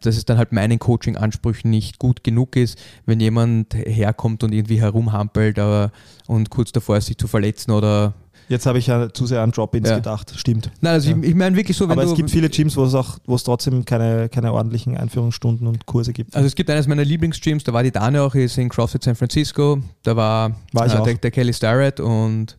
Speaker 2: dass es dann halt meinen Coaching-Ansprüchen nicht gut genug ist, wenn jemand herkommt und irgendwie herumhampelt aber, und kurz davor ist, sich zu verletzen oder
Speaker 1: Jetzt habe ich ja zu sehr an Drop-ins ja. gedacht, stimmt.
Speaker 2: Nein, also ja. ich, ich meine wirklich so,
Speaker 1: wenn Aber es gibt viele Gyms, wo es auch, wo es trotzdem keine, keine ordentlichen Einführungsstunden und Kurse gibt.
Speaker 2: Also es gibt eines meiner Lieblingsgyms, da war die Dane auch, ist in CrossFit San Francisco, da war, war äh, der, der, Kelly Starrett und,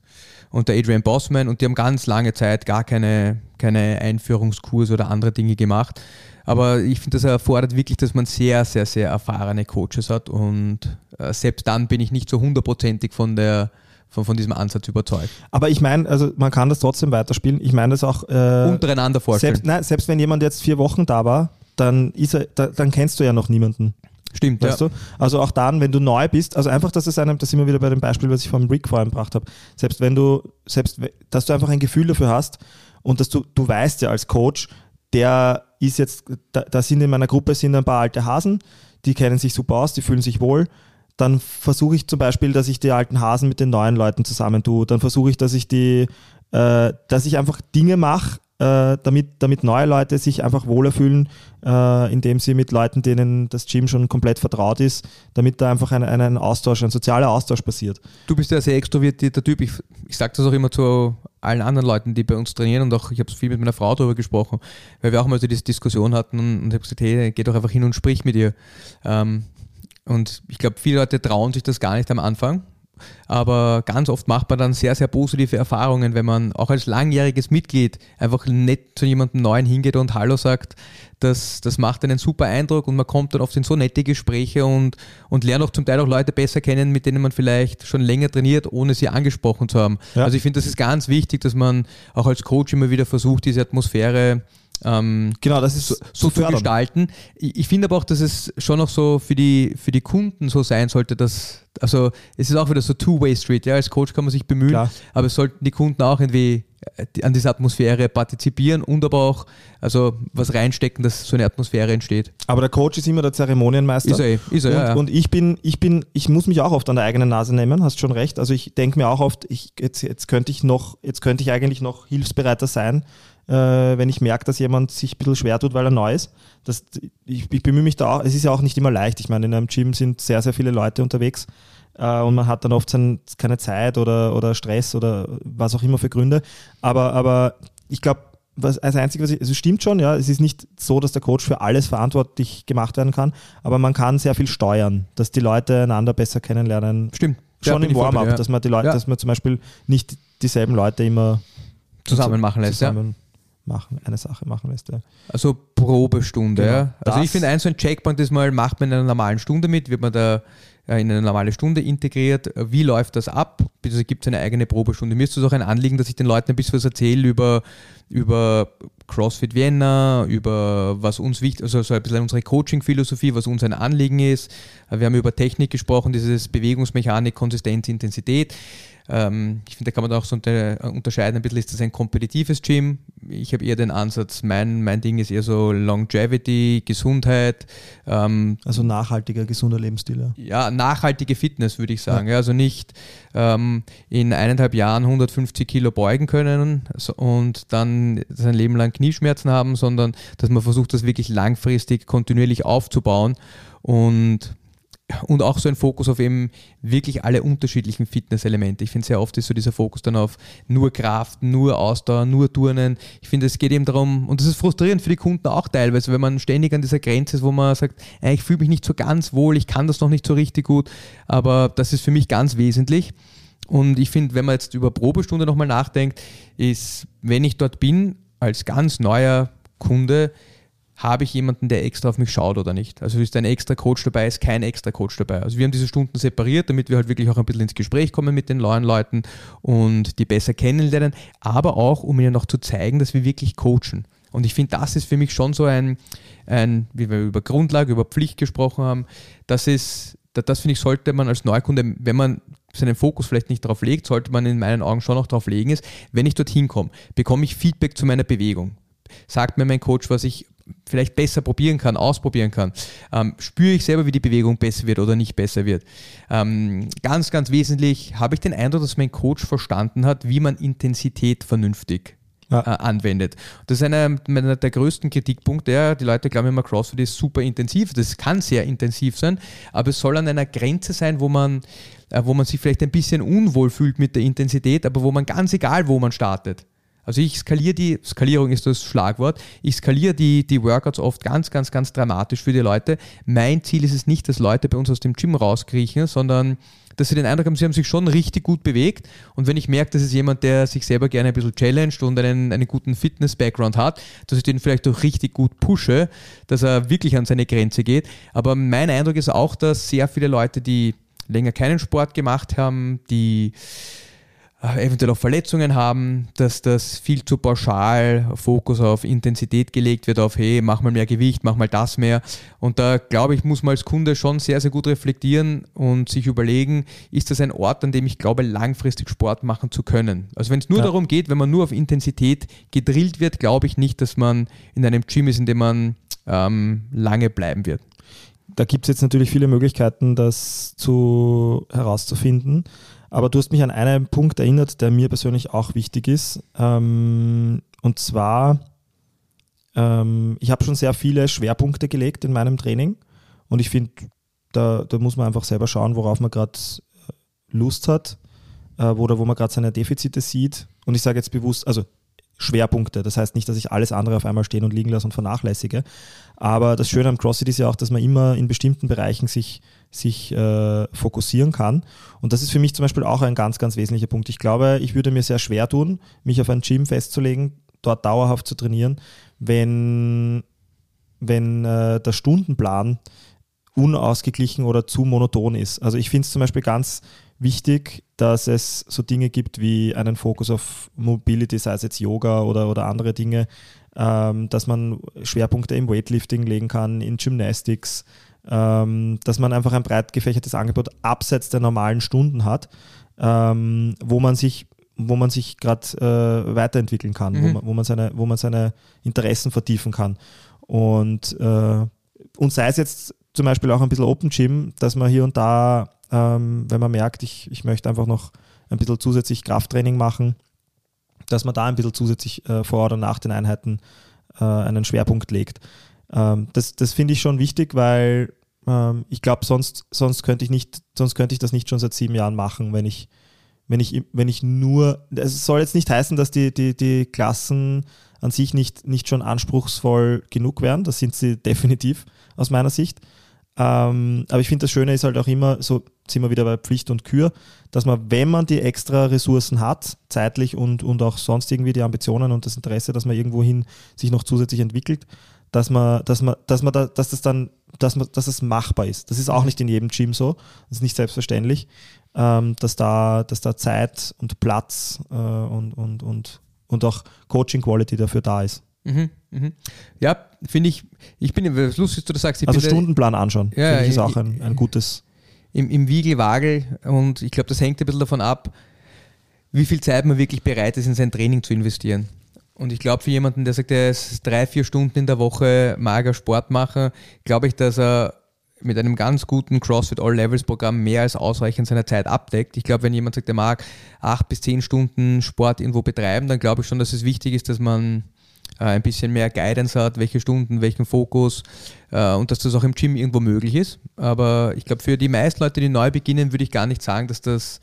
Speaker 2: und der Adrian Bossman und die haben ganz lange Zeit gar keine, keine Einführungskurse oder andere Dinge gemacht. Aber ich finde, das erfordert wirklich, dass man sehr, sehr, sehr erfahrene Coaches hat und äh, selbst dann bin ich nicht so hundertprozentig von der von, von diesem Ansatz überzeugt.
Speaker 1: Aber ich meine, also man kann das trotzdem weiterspielen. Ich meine das auch.
Speaker 2: Äh, Untereinander vorstellen.
Speaker 1: Selbst, nein, selbst wenn jemand jetzt vier Wochen da war, dann, ist er, da, dann kennst du ja noch niemanden.
Speaker 2: Stimmt, weißt
Speaker 1: ja. du? Also auch dann, wenn du neu bist, also einfach, dass es einem, das sind wir wieder bei dem Beispiel, was ich vom Rick vorhin gebracht habe, selbst wenn du, selbst, dass du einfach ein Gefühl dafür hast und dass du, du weißt ja als Coach, der ist jetzt, da, da sind in meiner Gruppe sind ein paar alte Hasen, die kennen sich super aus, die fühlen sich wohl dann versuche ich zum Beispiel, dass ich die alten Hasen mit den neuen Leuten zusammentue. Dann versuche ich, dass ich die, äh, dass ich einfach Dinge mache, äh, damit, damit neue Leute sich einfach wohler fühlen, äh, indem sie mit Leuten, denen das Gym schon komplett vertraut ist, damit da einfach ein, ein Austausch, ein sozialer Austausch passiert.
Speaker 2: Du bist ja sehr extrovertierter Typ. Ich, ich sage das auch immer zu allen anderen Leuten, die bei uns trainieren und auch ich habe viel mit meiner Frau darüber gesprochen, weil wir auch mal so diese Diskussion hatten und, und ich habe gesagt, hey, geh doch einfach hin und sprich mit ihr. Ähm, und ich glaube, viele Leute trauen sich das gar nicht am Anfang. Aber ganz oft macht man dann sehr, sehr positive Erfahrungen, wenn man auch als langjähriges Mitglied einfach nett zu jemandem Neuen hingeht und Hallo sagt. Das, das macht einen super Eindruck und man kommt dann oft in so nette Gespräche und, und lernt auch zum Teil auch Leute besser kennen, mit denen man vielleicht schon länger trainiert, ohne sie angesprochen zu haben. Ja. Also ich finde, das ist ganz wichtig, dass man auch als Coach immer wieder versucht, diese Atmosphäre ähm, genau, das ist so, so zu gestalten. Ich, ich finde aber auch, dass es schon noch so für die, für die Kunden so sein sollte, dass, also es ist auch wieder so Two-Way-Street, ja, als Coach kann man sich bemühen, Klar. aber es sollten die Kunden auch irgendwie äh, an dieser Atmosphäre partizipieren und aber auch also was reinstecken, dass so eine Atmosphäre entsteht.
Speaker 1: Aber der Coach ist immer der Zeremonienmeister. Ist er, ist er, und, ja, ja. und ich bin, ich bin, ich muss mich auch oft an der eigenen Nase nehmen, hast schon recht. Also ich denke mir auch oft, ich, jetzt, jetzt könnte ich noch, jetzt könnte ich eigentlich noch hilfsbereiter sein, äh, wenn ich merke, dass jemand sich ein bisschen schwer tut, weil er neu ist. Das, ich, ich bemühe mich da auch, es ist ja auch nicht immer leicht. Ich meine, in einem Gym sind sehr, sehr viele Leute unterwegs äh, und man hat dann oft sein, keine Zeit oder, oder Stress oder was auch immer für Gründe. Aber, aber ich glaube, was als einzige, was ich, also es stimmt schon, ja, es ist nicht so, dass der Coach für alles verantwortlich gemacht werden kann, aber man kann sehr viel steuern, dass die Leute einander besser kennenlernen.
Speaker 2: Stimmt.
Speaker 1: Schon
Speaker 2: Ja,
Speaker 1: im Warm-up,
Speaker 2: ja.
Speaker 1: dass man die Leute,
Speaker 2: Ja.
Speaker 1: dass man zum Beispiel nicht dieselben Leute immer
Speaker 2: Zusammen machen lässt, ja.
Speaker 1: zusammen machen, eine Sache machen lässt. Ja.
Speaker 2: Also Probestunde,
Speaker 1: Genau.
Speaker 2: ja. Also ich finde, ein so ein Checkpoint ist mal, macht man in einer normalen Stunde mit, wird man da äh, in eine normale Stunde integriert. Wie läuft das ab? Also gibt es eine eigene Probestunde. Mir ist es auch ein Anliegen, dass ich den Leuten ein bisschen was erzähle über, über CrossFit Vienna, über was uns wichtig, also so ein bisschen unsere Coaching-Philosophie, was uns ein Anliegen ist. Wir haben über Technik gesprochen, dieses Bewegungsmechanik, Konsistenz, Intensität. Ähm, ich finde, da kann man auch so unter, unterscheiden, ein bisschen ist das ein kompetitives Gym. Ich habe eher den Ansatz, mein, mein Ding ist eher so Longevity, Gesundheit, ähm,
Speaker 1: Also nachhaltiger, gesunder Lebensstil. Ja.
Speaker 2: ja, nachhaltige Fitness, würde ich sagen. Ja. also nicht ähm, in eineinhalb Jahren 150 Kilo beugen können und dann sein Leben lang Knieschmerzen haben, sondern dass man versucht, das wirklich langfristig kontinuierlich aufzubauen und und auch so ein Fokus auf eben wirklich alle unterschiedlichen Fitnesselemente. Ich finde sehr oft ist so dieser Fokus dann auf nur Kraft, nur Ausdauer, nur Turnen. Ich finde, es geht eben darum, und das ist frustrierend für die Kunden auch teilweise, wenn man ständig an dieser Grenze ist, wo man sagt, äh, ich fühle mich nicht so ganz wohl, ich kann das noch nicht so richtig gut, aber das ist für mich ganz wesentlich. Und ich finde, wenn man jetzt über Probestunde nochmal nachdenkt, ist, wenn ich dort bin, als ganz neuer Kunde, habe ich jemanden, der extra auf mich schaut oder nicht. Also ist ein extra Coach dabei, ist kein extra Coach dabei. Also wir haben diese Stunden separiert, damit wir halt wirklich auch ein bisschen ins Gespräch kommen mit den neuen Leuten und die besser kennenlernen, aber auch, um ihnen noch zu zeigen, dass wir wirklich coachen. Und ich finde, das ist für mich schon so ein, ein, wie wir über Grundlage, über Pflicht gesprochen haben, das ist, das, finde ich, sollte man als Neukunde, wenn man seinen Fokus vielleicht nicht darauf legt, sollte man in meinen Augen schon auch darauf legen, ist, wenn ich dorthin komme, bekomme ich Feedback zu meiner Bewegung. Sagt mir mein Coach, was ich vielleicht besser probieren kann, ausprobieren kann. Ähm, spüre ich selber, wie die Bewegung besser wird oder nicht besser wird. Ähm, ganz, ganz wesentlich habe ich den Eindruck, dass mein Coach verstanden hat, wie man Intensität vernünftig
Speaker 1: Ja.
Speaker 2: äh, anwendet. Das ist einer meiner der größten Kritikpunkte. Ja, die Leute glauben immer, CrossFit ist super intensiv. Das kann sehr intensiv sein, aber es soll an einer Grenze sein, wo man, äh, wo man sich vielleicht ein bisschen unwohl fühlt mit der Intensität, aber wo man ganz egal, wo man startet. Also ich skaliere die, Skalierung ist das Schlagwort, ich skaliere die, die Workouts oft ganz, ganz, ganz dramatisch für die Leute. Mein Ziel ist es nicht, dass Leute bei uns aus dem Gym rauskriechen, sondern dass sie den Eindruck haben, sie haben sich schon richtig gut bewegt. Und wenn ich merke, das ist jemand, der sich selber gerne ein bisschen challenged und einen, einen guten Fitness-Background hat, dass ich den vielleicht auch richtig gut pushe, dass er wirklich an seine Grenze geht. Aber mein Eindruck ist auch, dass sehr viele Leute, die länger keinen Sport gemacht haben, die eventuell auch Verletzungen haben, dass das viel zu pauschal Fokus auf Intensität gelegt wird, auf hey, mach mal mehr Gewicht, mach mal das mehr. Und da glaube ich, muss man als Kunde schon sehr, sehr gut reflektieren und sich überlegen, ist das ein Ort, an dem ich glaube, langfristig Sport machen zu können. Also wenn es nur
Speaker 1: Ja.
Speaker 2: darum geht, wenn man nur auf Intensität gedrillt wird, glaube ich nicht, dass man in einem Gym ist, in dem man ähm, lange bleiben wird.
Speaker 1: Da gibt es jetzt natürlich viele Möglichkeiten, das zu, herauszufinden. Aber du hast mich an einen Punkt erinnert, der mir persönlich auch wichtig ist. Ähm, und zwar, ähm, ich habe schon sehr viele Schwerpunkte gelegt in meinem Training. Und ich finde, da, da muss man einfach selber schauen, worauf man gerade Lust hat äh, oder wo man gerade seine Defizite sieht. Und ich sage jetzt bewusst, also Schwerpunkte. Das heißt nicht, dass ich alles andere auf einmal stehen und liegen lasse und vernachlässige. Aber das Schöne am CrossFit ist ja auch, dass man immer in bestimmten Bereichen sich, sich äh, fokussieren kann. Und das ist für mich zum Beispiel auch ein ganz, ganz wesentlicher Punkt. Ich glaube, ich würde mir sehr schwer tun, mich auf ein Gym festzulegen, dort dauerhaft zu trainieren, wenn, wenn äh, der Stundenplan unausgeglichen oder zu monoton ist. Also ich finde es zum Beispiel ganz wichtig, dass es so Dinge gibt wie einen Fokus auf Mobility, sei es jetzt Yoga oder, oder andere Dinge, ähm, dass man Schwerpunkte im Weightlifting legen kann, in Gymnastics, ähm, dass man einfach ein breit gefächertes Angebot abseits der normalen Stunden hat, ähm, wo man sich wo man sich gerade äh, weiterentwickeln kann, wo,
Speaker 2: Mhm.
Speaker 1: man, wo, man seine, wo man seine Interessen vertiefen kann. Und, äh, und sei es jetzt zum Beispiel auch ein bisschen Open Gym, dass man hier und da, ähm, wenn man merkt, ich, ich möchte einfach noch ein bisschen zusätzlich Krafttraining machen, dass man da ein bisschen zusätzlich äh, vor oder nach den Einheiten äh, einen Schwerpunkt legt. Ähm, das das finde ich schon wichtig, weil ähm, ich glaube, sonst, sonst könnte ich sonst könnte ich das nicht schon seit sieben Jahren machen, wenn ich, wenn ich, wenn ich nur, es soll jetzt nicht heißen, dass die, die, die Klassen an sich nicht, nicht schon anspruchsvoll genug wären, das sind sie definitiv aus meiner Sicht. Ähm, aber ich finde, das Schöne ist halt auch immer, so sind wir wieder bei Pflicht und Kür, dass man, wenn man die extra Ressourcen hat, zeitlich und, und auch sonst irgendwie die Ambitionen und das Interesse, dass man irgendwohin sich noch zusätzlich entwickelt, dass man, dass man, dass man da, dass das dann, dass man, dass es machbar ist. Das ist auch mhm. nicht in jedem Gym so. Das ist nicht selbstverständlich, ähm, dass da, dass da Zeit und Platz äh, und, und, und, und auch Coaching Quality dafür da ist.
Speaker 2: Mhm, mhm. Ja, finde ich, ich bin, lustig, du das sagst.
Speaker 1: also Stundenplan anschauen,
Speaker 2: ja, finde
Speaker 1: ich ist auch ein, ein gutes.
Speaker 2: Im, im Wiegelwagel und ich glaube, das hängt ein bisschen davon ab, wie viel Zeit man wirklich bereit ist, in sein Training zu investieren. Und ich glaube, für jemanden, der sagt, er ist drei, vier Stunden in der Woche mager Sport machen, glaube ich, dass er mit einem ganz guten CrossFit All Levels Programm mehr als ausreichend seiner Zeit abdeckt. Ich glaube, wenn jemand sagt, er mag acht bis zehn Stunden Sport irgendwo betreiben, dann glaube ich schon, dass es wichtig ist, dass man ein bisschen mehr Guidance hat, welche Stunden, welchen Fokus äh, und dass das auch im Gym irgendwo möglich ist. Aber ich glaube, für die meisten Leute, die neu beginnen, würde ich gar nicht sagen, dass das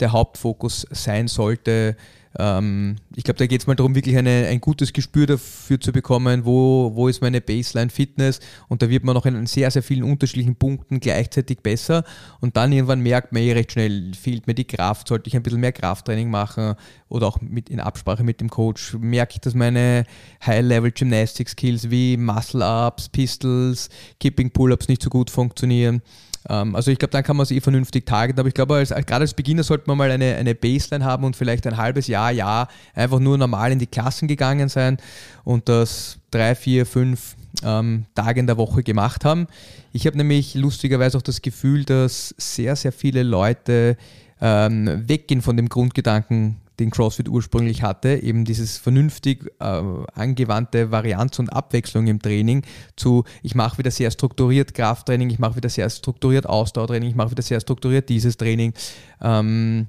Speaker 2: der Hauptfokus sein sollte, ähm, ich glaube, da geht es mal darum, wirklich eine, ein gutes Gespür dafür zu bekommen, wo, wo ist meine Baseline-Fitness und da wird man noch in sehr, sehr vielen unterschiedlichen Punkten gleichzeitig besser. Und dann irgendwann merkt man eh recht schnell, fehlt mir die Kraft, sollte ich ein bisschen mehr Krafttraining machen? Oder auch mit, in Absprache mit dem Coach, merke ich, dass meine High-Level-Gymnastic-Skills wie Muscle-Ups, Pistols, Kipping Pull-Ups nicht so gut funktionieren. Ähm, also ich glaube, dann kann man es eh vernünftig targeten, aber ich glaube, als, gerade als Beginner sollte man mal eine, eine Baseline haben und vielleicht ein halbes Jahr, Jahr einfach nur normal in die Klassen gegangen sein und das drei, vier, fünf ähm, Tage in der Woche gemacht haben. Ich habe nämlich lustigerweise auch das Gefühl, dass sehr, sehr viele Leute ähm, weggehen von dem Grundgedanken, den CrossFit ursprünglich hatte, eben dieses vernünftig äh, angewandte Varianz und Abwechslung im Training zu, ich mache wieder sehr strukturiert Krafttraining, ich mache wieder sehr strukturiert Ausdauertraining, ich mache wieder sehr strukturiert dieses Training. Ähm,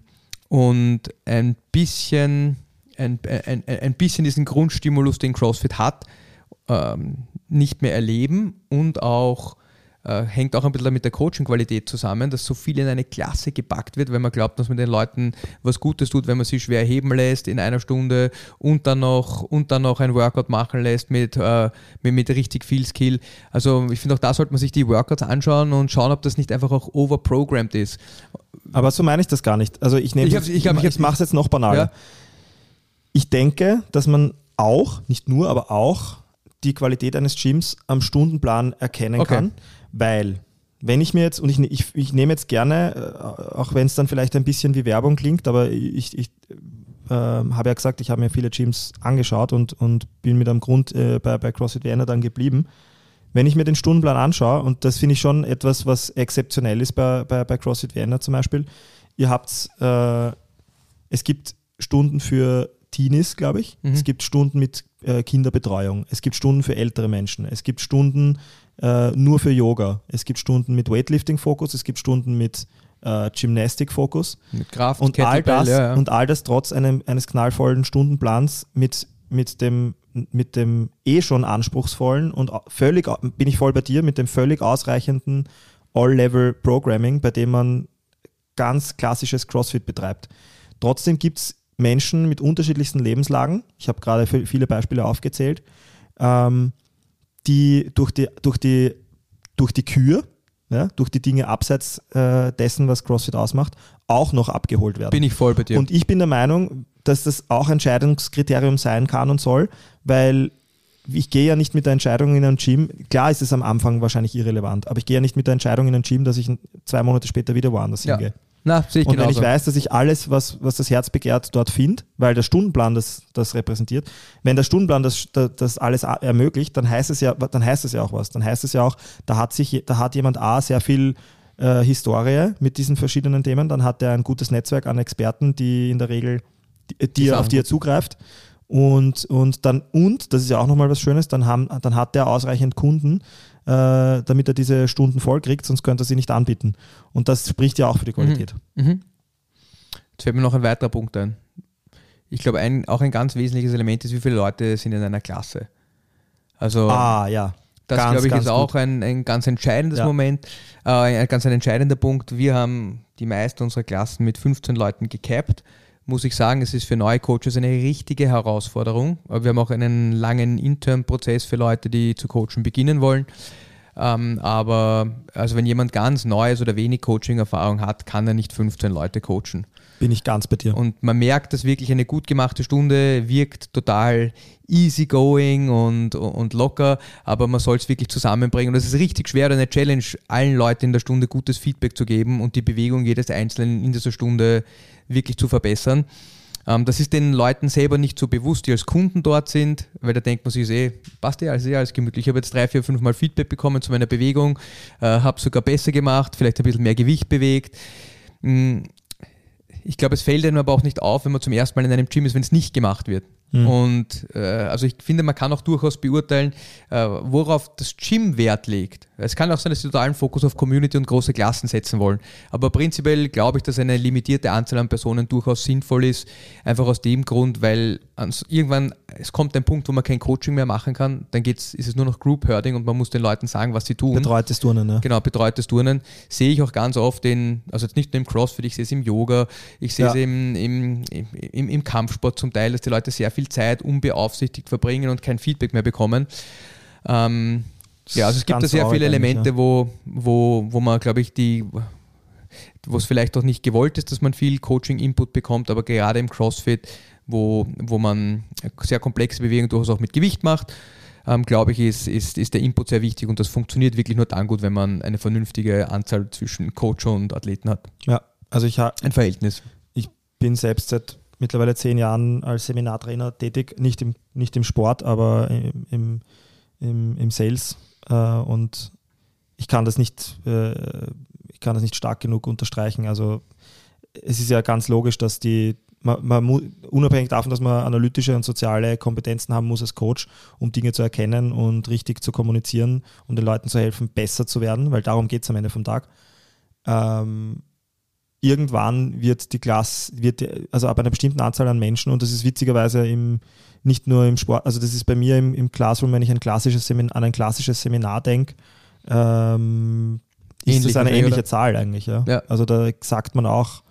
Speaker 2: und ein bisschen, ein, ein, ein bisschen diesen Grundstimulus, den CrossFit hat, ähm, nicht mehr erleben und auch äh, hängt auch ein bisschen mit der Coaching-Qualität zusammen, dass so viel in eine Klasse gepackt wird, wenn man glaubt, dass man den Leuten was Gutes tut, wenn man sie schwer heben lässt in einer Stunde und dann noch, und dann noch ein Workout machen lässt mit, äh, mit, mit richtig viel Skill. Also ich finde auch da sollte man sich die Workouts anschauen und schauen, ob das nicht einfach auch overprogrammed ist.
Speaker 1: Aber so meine ich das gar nicht. Also ich nehme ich, ich, ich, ich mache es jetzt noch banaler. Ja. Ich denke, dass man auch, nicht nur, aber auch die Qualität eines Gyms am Stundenplan erkennen okay. kann. Weil, wenn ich mir jetzt, und ich, ich, ich nehme jetzt gerne, äh, auch wenn es dann vielleicht ein bisschen wie Werbung klingt, aber ich, ich äh, habe ja gesagt, ich habe mir viele Gyms angeschaut und, und bin mit einem Grund äh, bei, bei CrossFit Vienna dann geblieben. Wenn ich mir den Stundenplan anschaue, und das finde ich schon etwas, was exzeptionell ist bei, bei, bei CrossFit Vienna zum Beispiel, ihr habt, äh, es gibt Stunden für Teenies, glaube ich. Mhm. Es gibt Stunden mit äh, Kinderbetreuung. Es gibt Stunden für ältere Menschen. Es gibt Stunden äh, nur für Yoga. Es gibt Stunden mit Weightlifting-Fokus, es gibt Stunden mit äh, Gymnastik-Fokus.
Speaker 2: Mit Kraft,
Speaker 1: und all das ja, ja. Und all das trotz einem, eines knallvollen Stundenplans mit, mit, dem, mit dem eh schon anspruchsvollen und völlig, bin ich voll bei dir, mit dem völlig ausreichenden All-Level-Programming, bei dem man ganz klassisches CrossFit betreibt. Trotzdem gibt es Menschen mit unterschiedlichsten Lebenslagen. Ich habe gerade viele Beispiele aufgezählt. Ähm, die durch die, durch die, durch die Kür, ja, durch die Dinge abseits äh, dessen, was CrossFit ausmacht, auch noch abgeholt werden.
Speaker 2: Bin ich voll bei dir.
Speaker 1: Und ich bin der Meinung, dass das auch Entscheidungskriterium sein kann und soll, weil ich gehe ja nicht mit der Entscheidung in ein Gym, klar ist es am Anfang wahrscheinlich irrelevant, aber ich gehe ja nicht mit der Entscheidung in ein Gym, dass ich zwei Monate später wieder woanders ja. hingehe.
Speaker 2: Na, sehe ich
Speaker 1: und genauso. wenn ich weiß, dass ich alles, was, was das Herz begehrt, dort finde, weil der Stundenplan das, das repräsentiert, wenn der Stundenplan das, das alles ermöglicht, dann heißt es ja, dann heißt es ja auch was. Dann heißt es ja auch, da hat sich, da hat jemand A sehr viel äh, Historie mit diesen verschiedenen Themen, dann hat er ein gutes Netzwerk an Experten, die in der Regel, die, die auf die er zugreift. Und, und dann, und, das ist ja auch nochmal was Schönes, dann, haben, dann hat er ausreichend Kunden, äh, damit er diese Stunden voll kriegt, sonst könnte er sie nicht anbieten. Und das spricht ja auch für die Qualität.
Speaker 2: Mhm. Mhm. Jetzt fällt mir noch ein weiterer Punkt ein. Ich glaube, ein, auch ein ganz wesentliches Element ist, wie viele Leute sind in einer Klasse. Also,
Speaker 1: ah, ja.
Speaker 2: Das, glaube ich, ist auch ein, ein ganz entscheidendes ja. Moment, äh, ein ganz ein entscheidender Punkt. Wir haben die meisten unserer Klassen mit 15 Leuten gecapped. Muss ich sagen, es ist für neue Coaches eine richtige Herausforderung. Wir haben auch einen langen Intern-Prozess für Leute, die zu coachen beginnen wollen. Ähm, aber also wenn jemand ganz Neues oder wenig Coaching-Erfahrung hat, kann er nicht 15 Leute coachen.
Speaker 1: Bin ich ganz bei dir.
Speaker 2: Und man merkt, dass wirklich eine gut gemachte Stunde wirkt total easygoing und, und locker, aber man soll es wirklich zusammenbringen. Und es ist richtig schwer, eine Challenge, allen Leuten in der Stunde gutes Feedback zu geben und die Bewegung jedes Einzelnen in dieser Stunde wirklich zu verbessern. Ähm, das ist den Leuten selber nicht so bewusst, die als Kunden dort sind, weil da denkt man sich, eh, passt ja alles, eh alles gemütlich. Ich habe jetzt drei, vier, fünf Mal Feedback bekommen zu meiner Bewegung, äh, habe sogar besser gemacht, vielleicht ein bisschen mehr Gewicht bewegt. Ich glaube, es fällt einem aber auch nicht auf, wenn man zum ersten Mal in einem Gym ist, wenn es nicht gemacht wird. Mhm. Und äh, also ich finde, man kann auch durchaus beurteilen, äh, worauf das Gym Wert legt. Es kann auch sein, dass sie totalen Fokus auf Community und große Klassen setzen wollen. Aber prinzipiell glaube ich, dass eine limitierte Anzahl an Personen durchaus sinnvoll ist. Einfach aus dem Grund, weil irgendwann, es kommt ein Punkt, wo man kein Coaching mehr machen kann. Dann geht's, ist es nur noch Group Herding und man muss den Leuten sagen, was sie tun.
Speaker 1: Betreutes Turnen, ne?
Speaker 2: Genau, betreutes Turnen. Sehe ich auch ganz oft in, also jetzt nicht nur im CrossFit, ich sehe es im Yoga, ich sehe ja. es im, im, im, im Kampfsport zum Teil, dass die Leute sehr viel Zeit unbeaufsichtigt verbringen und kein Feedback mehr bekommen. Ähm, ja, also es gibt da sehr viele Elemente, ja. wo, wo, wo man, glaube ich, die, wo es vielleicht auch nicht gewollt ist, dass man viel Coaching-Input bekommt, aber gerade im CrossFit, wo, wo man sehr komplexe Bewegungen durchaus auch mit Gewicht macht, ähm, glaube ich, ist, ist, ist der Input sehr wichtig und das funktioniert wirklich nur dann gut, wenn man eine vernünftige Anzahl zwischen Coach und Athleten hat.
Speaker 1: Ja, also ich habe
Speaker 2: ein Verhältnis.
Speaker 1: Ich bin selbst seit mittlerweile zehn Jahren als Seminartrainer tätig, nicht im, nicht im Sport, aber im, im, im Sales äh, und ich kann das nicht, äh, ich kann das nicht stark genug unterstreichen. Also es ist ja ganz logisch, dass die, man, man, unabhängig davon, dass man analytische und soziale Kompetenzen haben muss als Coach, um Dinge zu erkennen und richtig zu kommunizieren, um den Leuten zu helfen, besser zu werden, weil darum geht es am Ende vom Tag. Ähm, irgendwann wird die Klasse, wird, also ab einer bestimmten Anzahl an Menschen, und das ist witzigerweise im, nicht nur im Sport, also das ist bei mir im, im Classroom, wenn ich ein klassisches Seminar, an ein klassisches Seminar denke, ähm, ist Ähnlich das eine ähnliche oder? Zahl eigentlich. Ja? ja? Also da sagt man auch,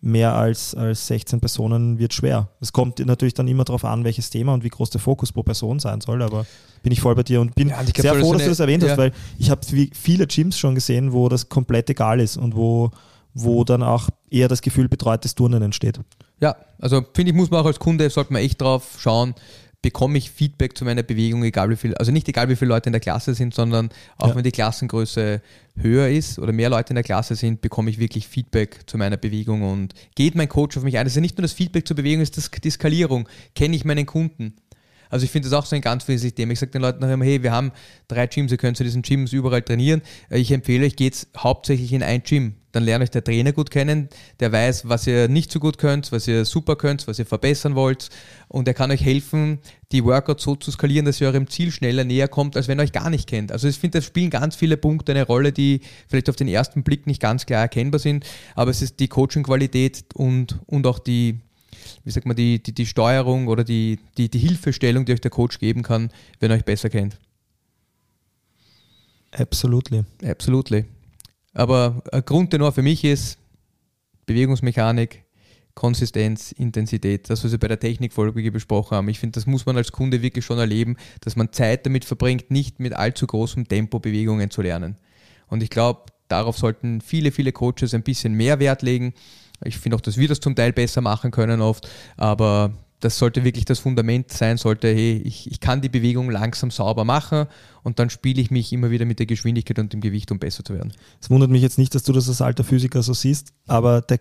Speaker 1: mehr als, als 16 Personen wird schwer. Es kommt natürlich dann immer darauf an, welches Thema und wie groß der Fokus pro Person sein soll, aber bin ich voll bei dir und bin ja, glaub, sehr froh, dass du das erwähnt ja. hast, weil ich habe viele Gyms schon gesehen, wo das komplett egal ist und wo, wo dann auch eher das Gefühl betreutes Turnen entsteht.
Speaker 2: Ja, also finde ich, muss man auch als Kunde, sollte man echt drauf schauen, bekomme ich Feedback zu meiner Bewegung, egal wie viel, also nicht egal wie viele Leute in der Klasse sind, sondern auch ja. wenn die Klassengröße höher ist oder mehr Leute in der Klasse sind, bekomme ich wirklich Feedback zu meiner Bewegung und geht mein Coach auf mich ein. Das ist ja nicht nur das Feedback zur Bewegung, es ist die Skalierung. Kenne ich meinen Kunden? Also ich finde das auch so ein ganz wesentliches Thema. Ich sage den Leuten nachher immer, hey, wir haben drei Gyms, ihr könnt zu diesen Gyms überall trainieren. Ich empfehle euch, geht hauptsächlich in ein Gym. Dann lernt euch der Trainer gut kennen, der weiß, was ihr nicht so gut könnt, was ihr super könnt, was ihr verbessern wollt. Und er kann euch helfen, die Workouts so zu skalieren, dass ihr eurem Ziel schneller näher kommt, als wenn ihr euch gar nicht kennt. Also ich finde, da spielen ganz viele Punkte eine Rolle, die vielleicht auf den ersten Blick nicht ganz klar erkennbar sind. Aber es ist die Coaching-Qualität und, und auch die, wie sagt man, die, die, die Steuerung oder die, die, die Hilfestellung, die euch der Coach geben kann, wenn ihr euch besser kennt.
Speaker 1: Absolutely.
Speaker 2: Absolutely. Aber ein Grundtenor für mich ist Bewegungsmechanik, Konsistenz, Intensität, das, was wir bei der Technikfolge besprochen haben. Ich finde, das muss man als Kunde wirklich schon erleben, dass man Zeit damit verbringt, nicht mit allzu großem Tempo Bewegungen zu lernen. Und ich glaube, darauf sollten viele, viele Coaches ein bisschen mehr Wert legen. Ich finde auch, dass wir das zum Teil besser machen können oft, aber das sollte wirklich das Fundament sein, sollte, hey, ich, ich kann die Bewegung langsam sauber machen und dann spiele ich mich immer wieder mit der Geschwindigkeit und dem Gewicht, um besser zu werden.
Speaker 1: Es wundert mich jetzt nicht, dass du das als alter Physiker so siehst, aber der,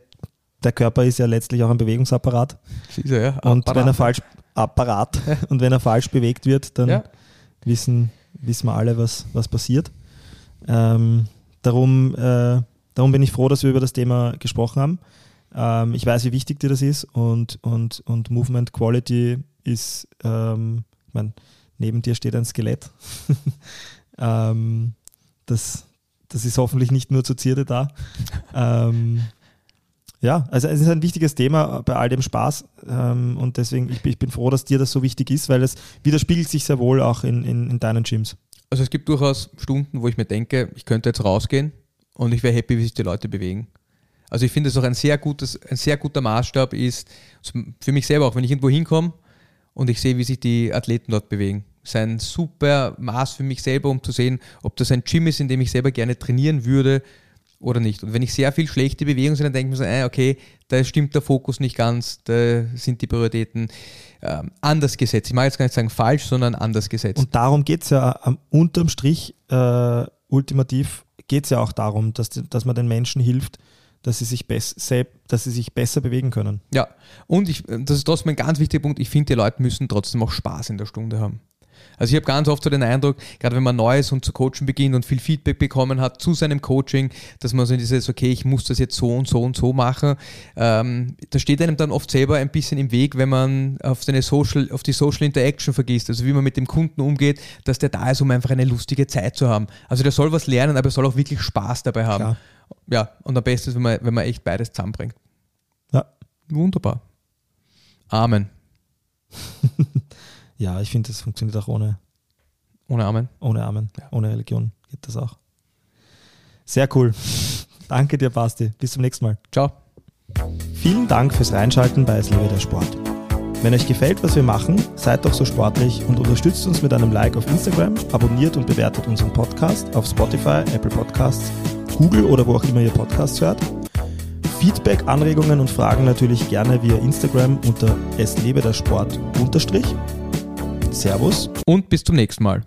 Speaker 1: der Körper ist ja letztlich auch ein Bewegungsapparat. Ist er, ja. Und wenn er falsch Apparat und wenn er falsch bewegt wird, dann ja. wissen, wissen wir alle, was, was passiert. Ähm, darum, äh, darum bin ich froh, dass wir über das Thema gesprochen haben. Ähm, ich weiß, wie wichtig dir das ist und, und, und Movement Quality ist, ähm, ich meine, neben dir steht ein Skelett. ähm, das, das ist hoffentlich nicht nur zur Zierde da. ähm, ja, also es ist ein wichtiges Thema bei all dem Spaß ähm, und deswegen, ich, ich, bin froh, dass dir das so wichtig ist, weil es widerspiegelt sich sehr wohl auch in, in, in deinen Gyms.
Speaker 2: Also es gibt durchaus Stunden, wo ich mir denke, ich könnte jetzt rausgehen und ich wäre happy, wie sich die Leute bewegen. Also ich finde es auch ein sehr gutes, ein sehr guter Maßstab ist, für mich selber auch, wenn ich irgendwo hinkomme und ich sehe, wie sich die Athleten dort bewegen. Das ist ein super Maß für mich selber, um zu sehen, ob das ein Gym ist, in dem ich selber gerne trainieren würde oder nicht. Und wenn ich sehr viel schlechte Bewegungen sehe, dann denke ich mir so, äh, okay, da stimmt der Fokus nicht ganz, da sind die Prioritäten ähm, anders gesetzt. Ich mag jetzt gar nicht sagen falsch, sondern anders gesetzt.
Speaker 1: Und darum geht es ja am unterm Strich, äh, ultimativ geht es ja auch darum, dass, dass man den Menschen hilft, dass sie, sich dass sie sich besser bewegen können.
Speaker 2: Ja, und ich, das ist trotzdem ein ganz wichtiger Punkt, ich finde, die Leute müssen trotzdem auch Spaß in der Stunde haben. Also ich habe ganz oft so den Eindruck, gerade wenn man Neues und zu coachen beginnt und viel Feedback bekommen hat zu seinem Coaching, dass man so dieses, okay, ich muss das jetzt so und so und so machen, ähm, da steht einem dann oft selber ein bisschen im Weg, wenn man auf, seine Social, auf die Social Interaction vergisst, also wie man mit dem Kunden umgeht, dass der da ist, um einfach eine lustige Zeit zu haben. Also der soll was lernen, aber er soll auch wirklich Spaß dabei haben. Klar. Ja, und am besten ist, wenn man, wenn man echt beides zusammenbringt.
Speaker 1: Ja.
Speaker 2: Wunderbar. Amen.
Speaker 1: Ja, ich finde, das funktioniert auch ohne.
Speaker 2: Ohne Amen?
Speaker 1: Ohne Amen. Ja. Ohne Religion geht das auch. Sehr cool. Danke dir, Basti. Bis zum nächsten Mal.
Speaker 2: Ciao.
Speaker 1: Vielen Dank fürs Reinschalten bei Es lebe der Sport. Wenn euch gefällt, was wir machen, seid doch so sportlich und unterstützt uns mit einem Like auf Instagram, abonniert und bewertet unseren Podcast auf Spotify, Apple Podcasts, Google oder wo auch immer ihr Podcasts hört. Feedback, Anregungen und Fragen natürlich gerne via Instagram unter es lebe der Sport unterstrich. Servus
Speaker 2: und bis zum nächsten Mal.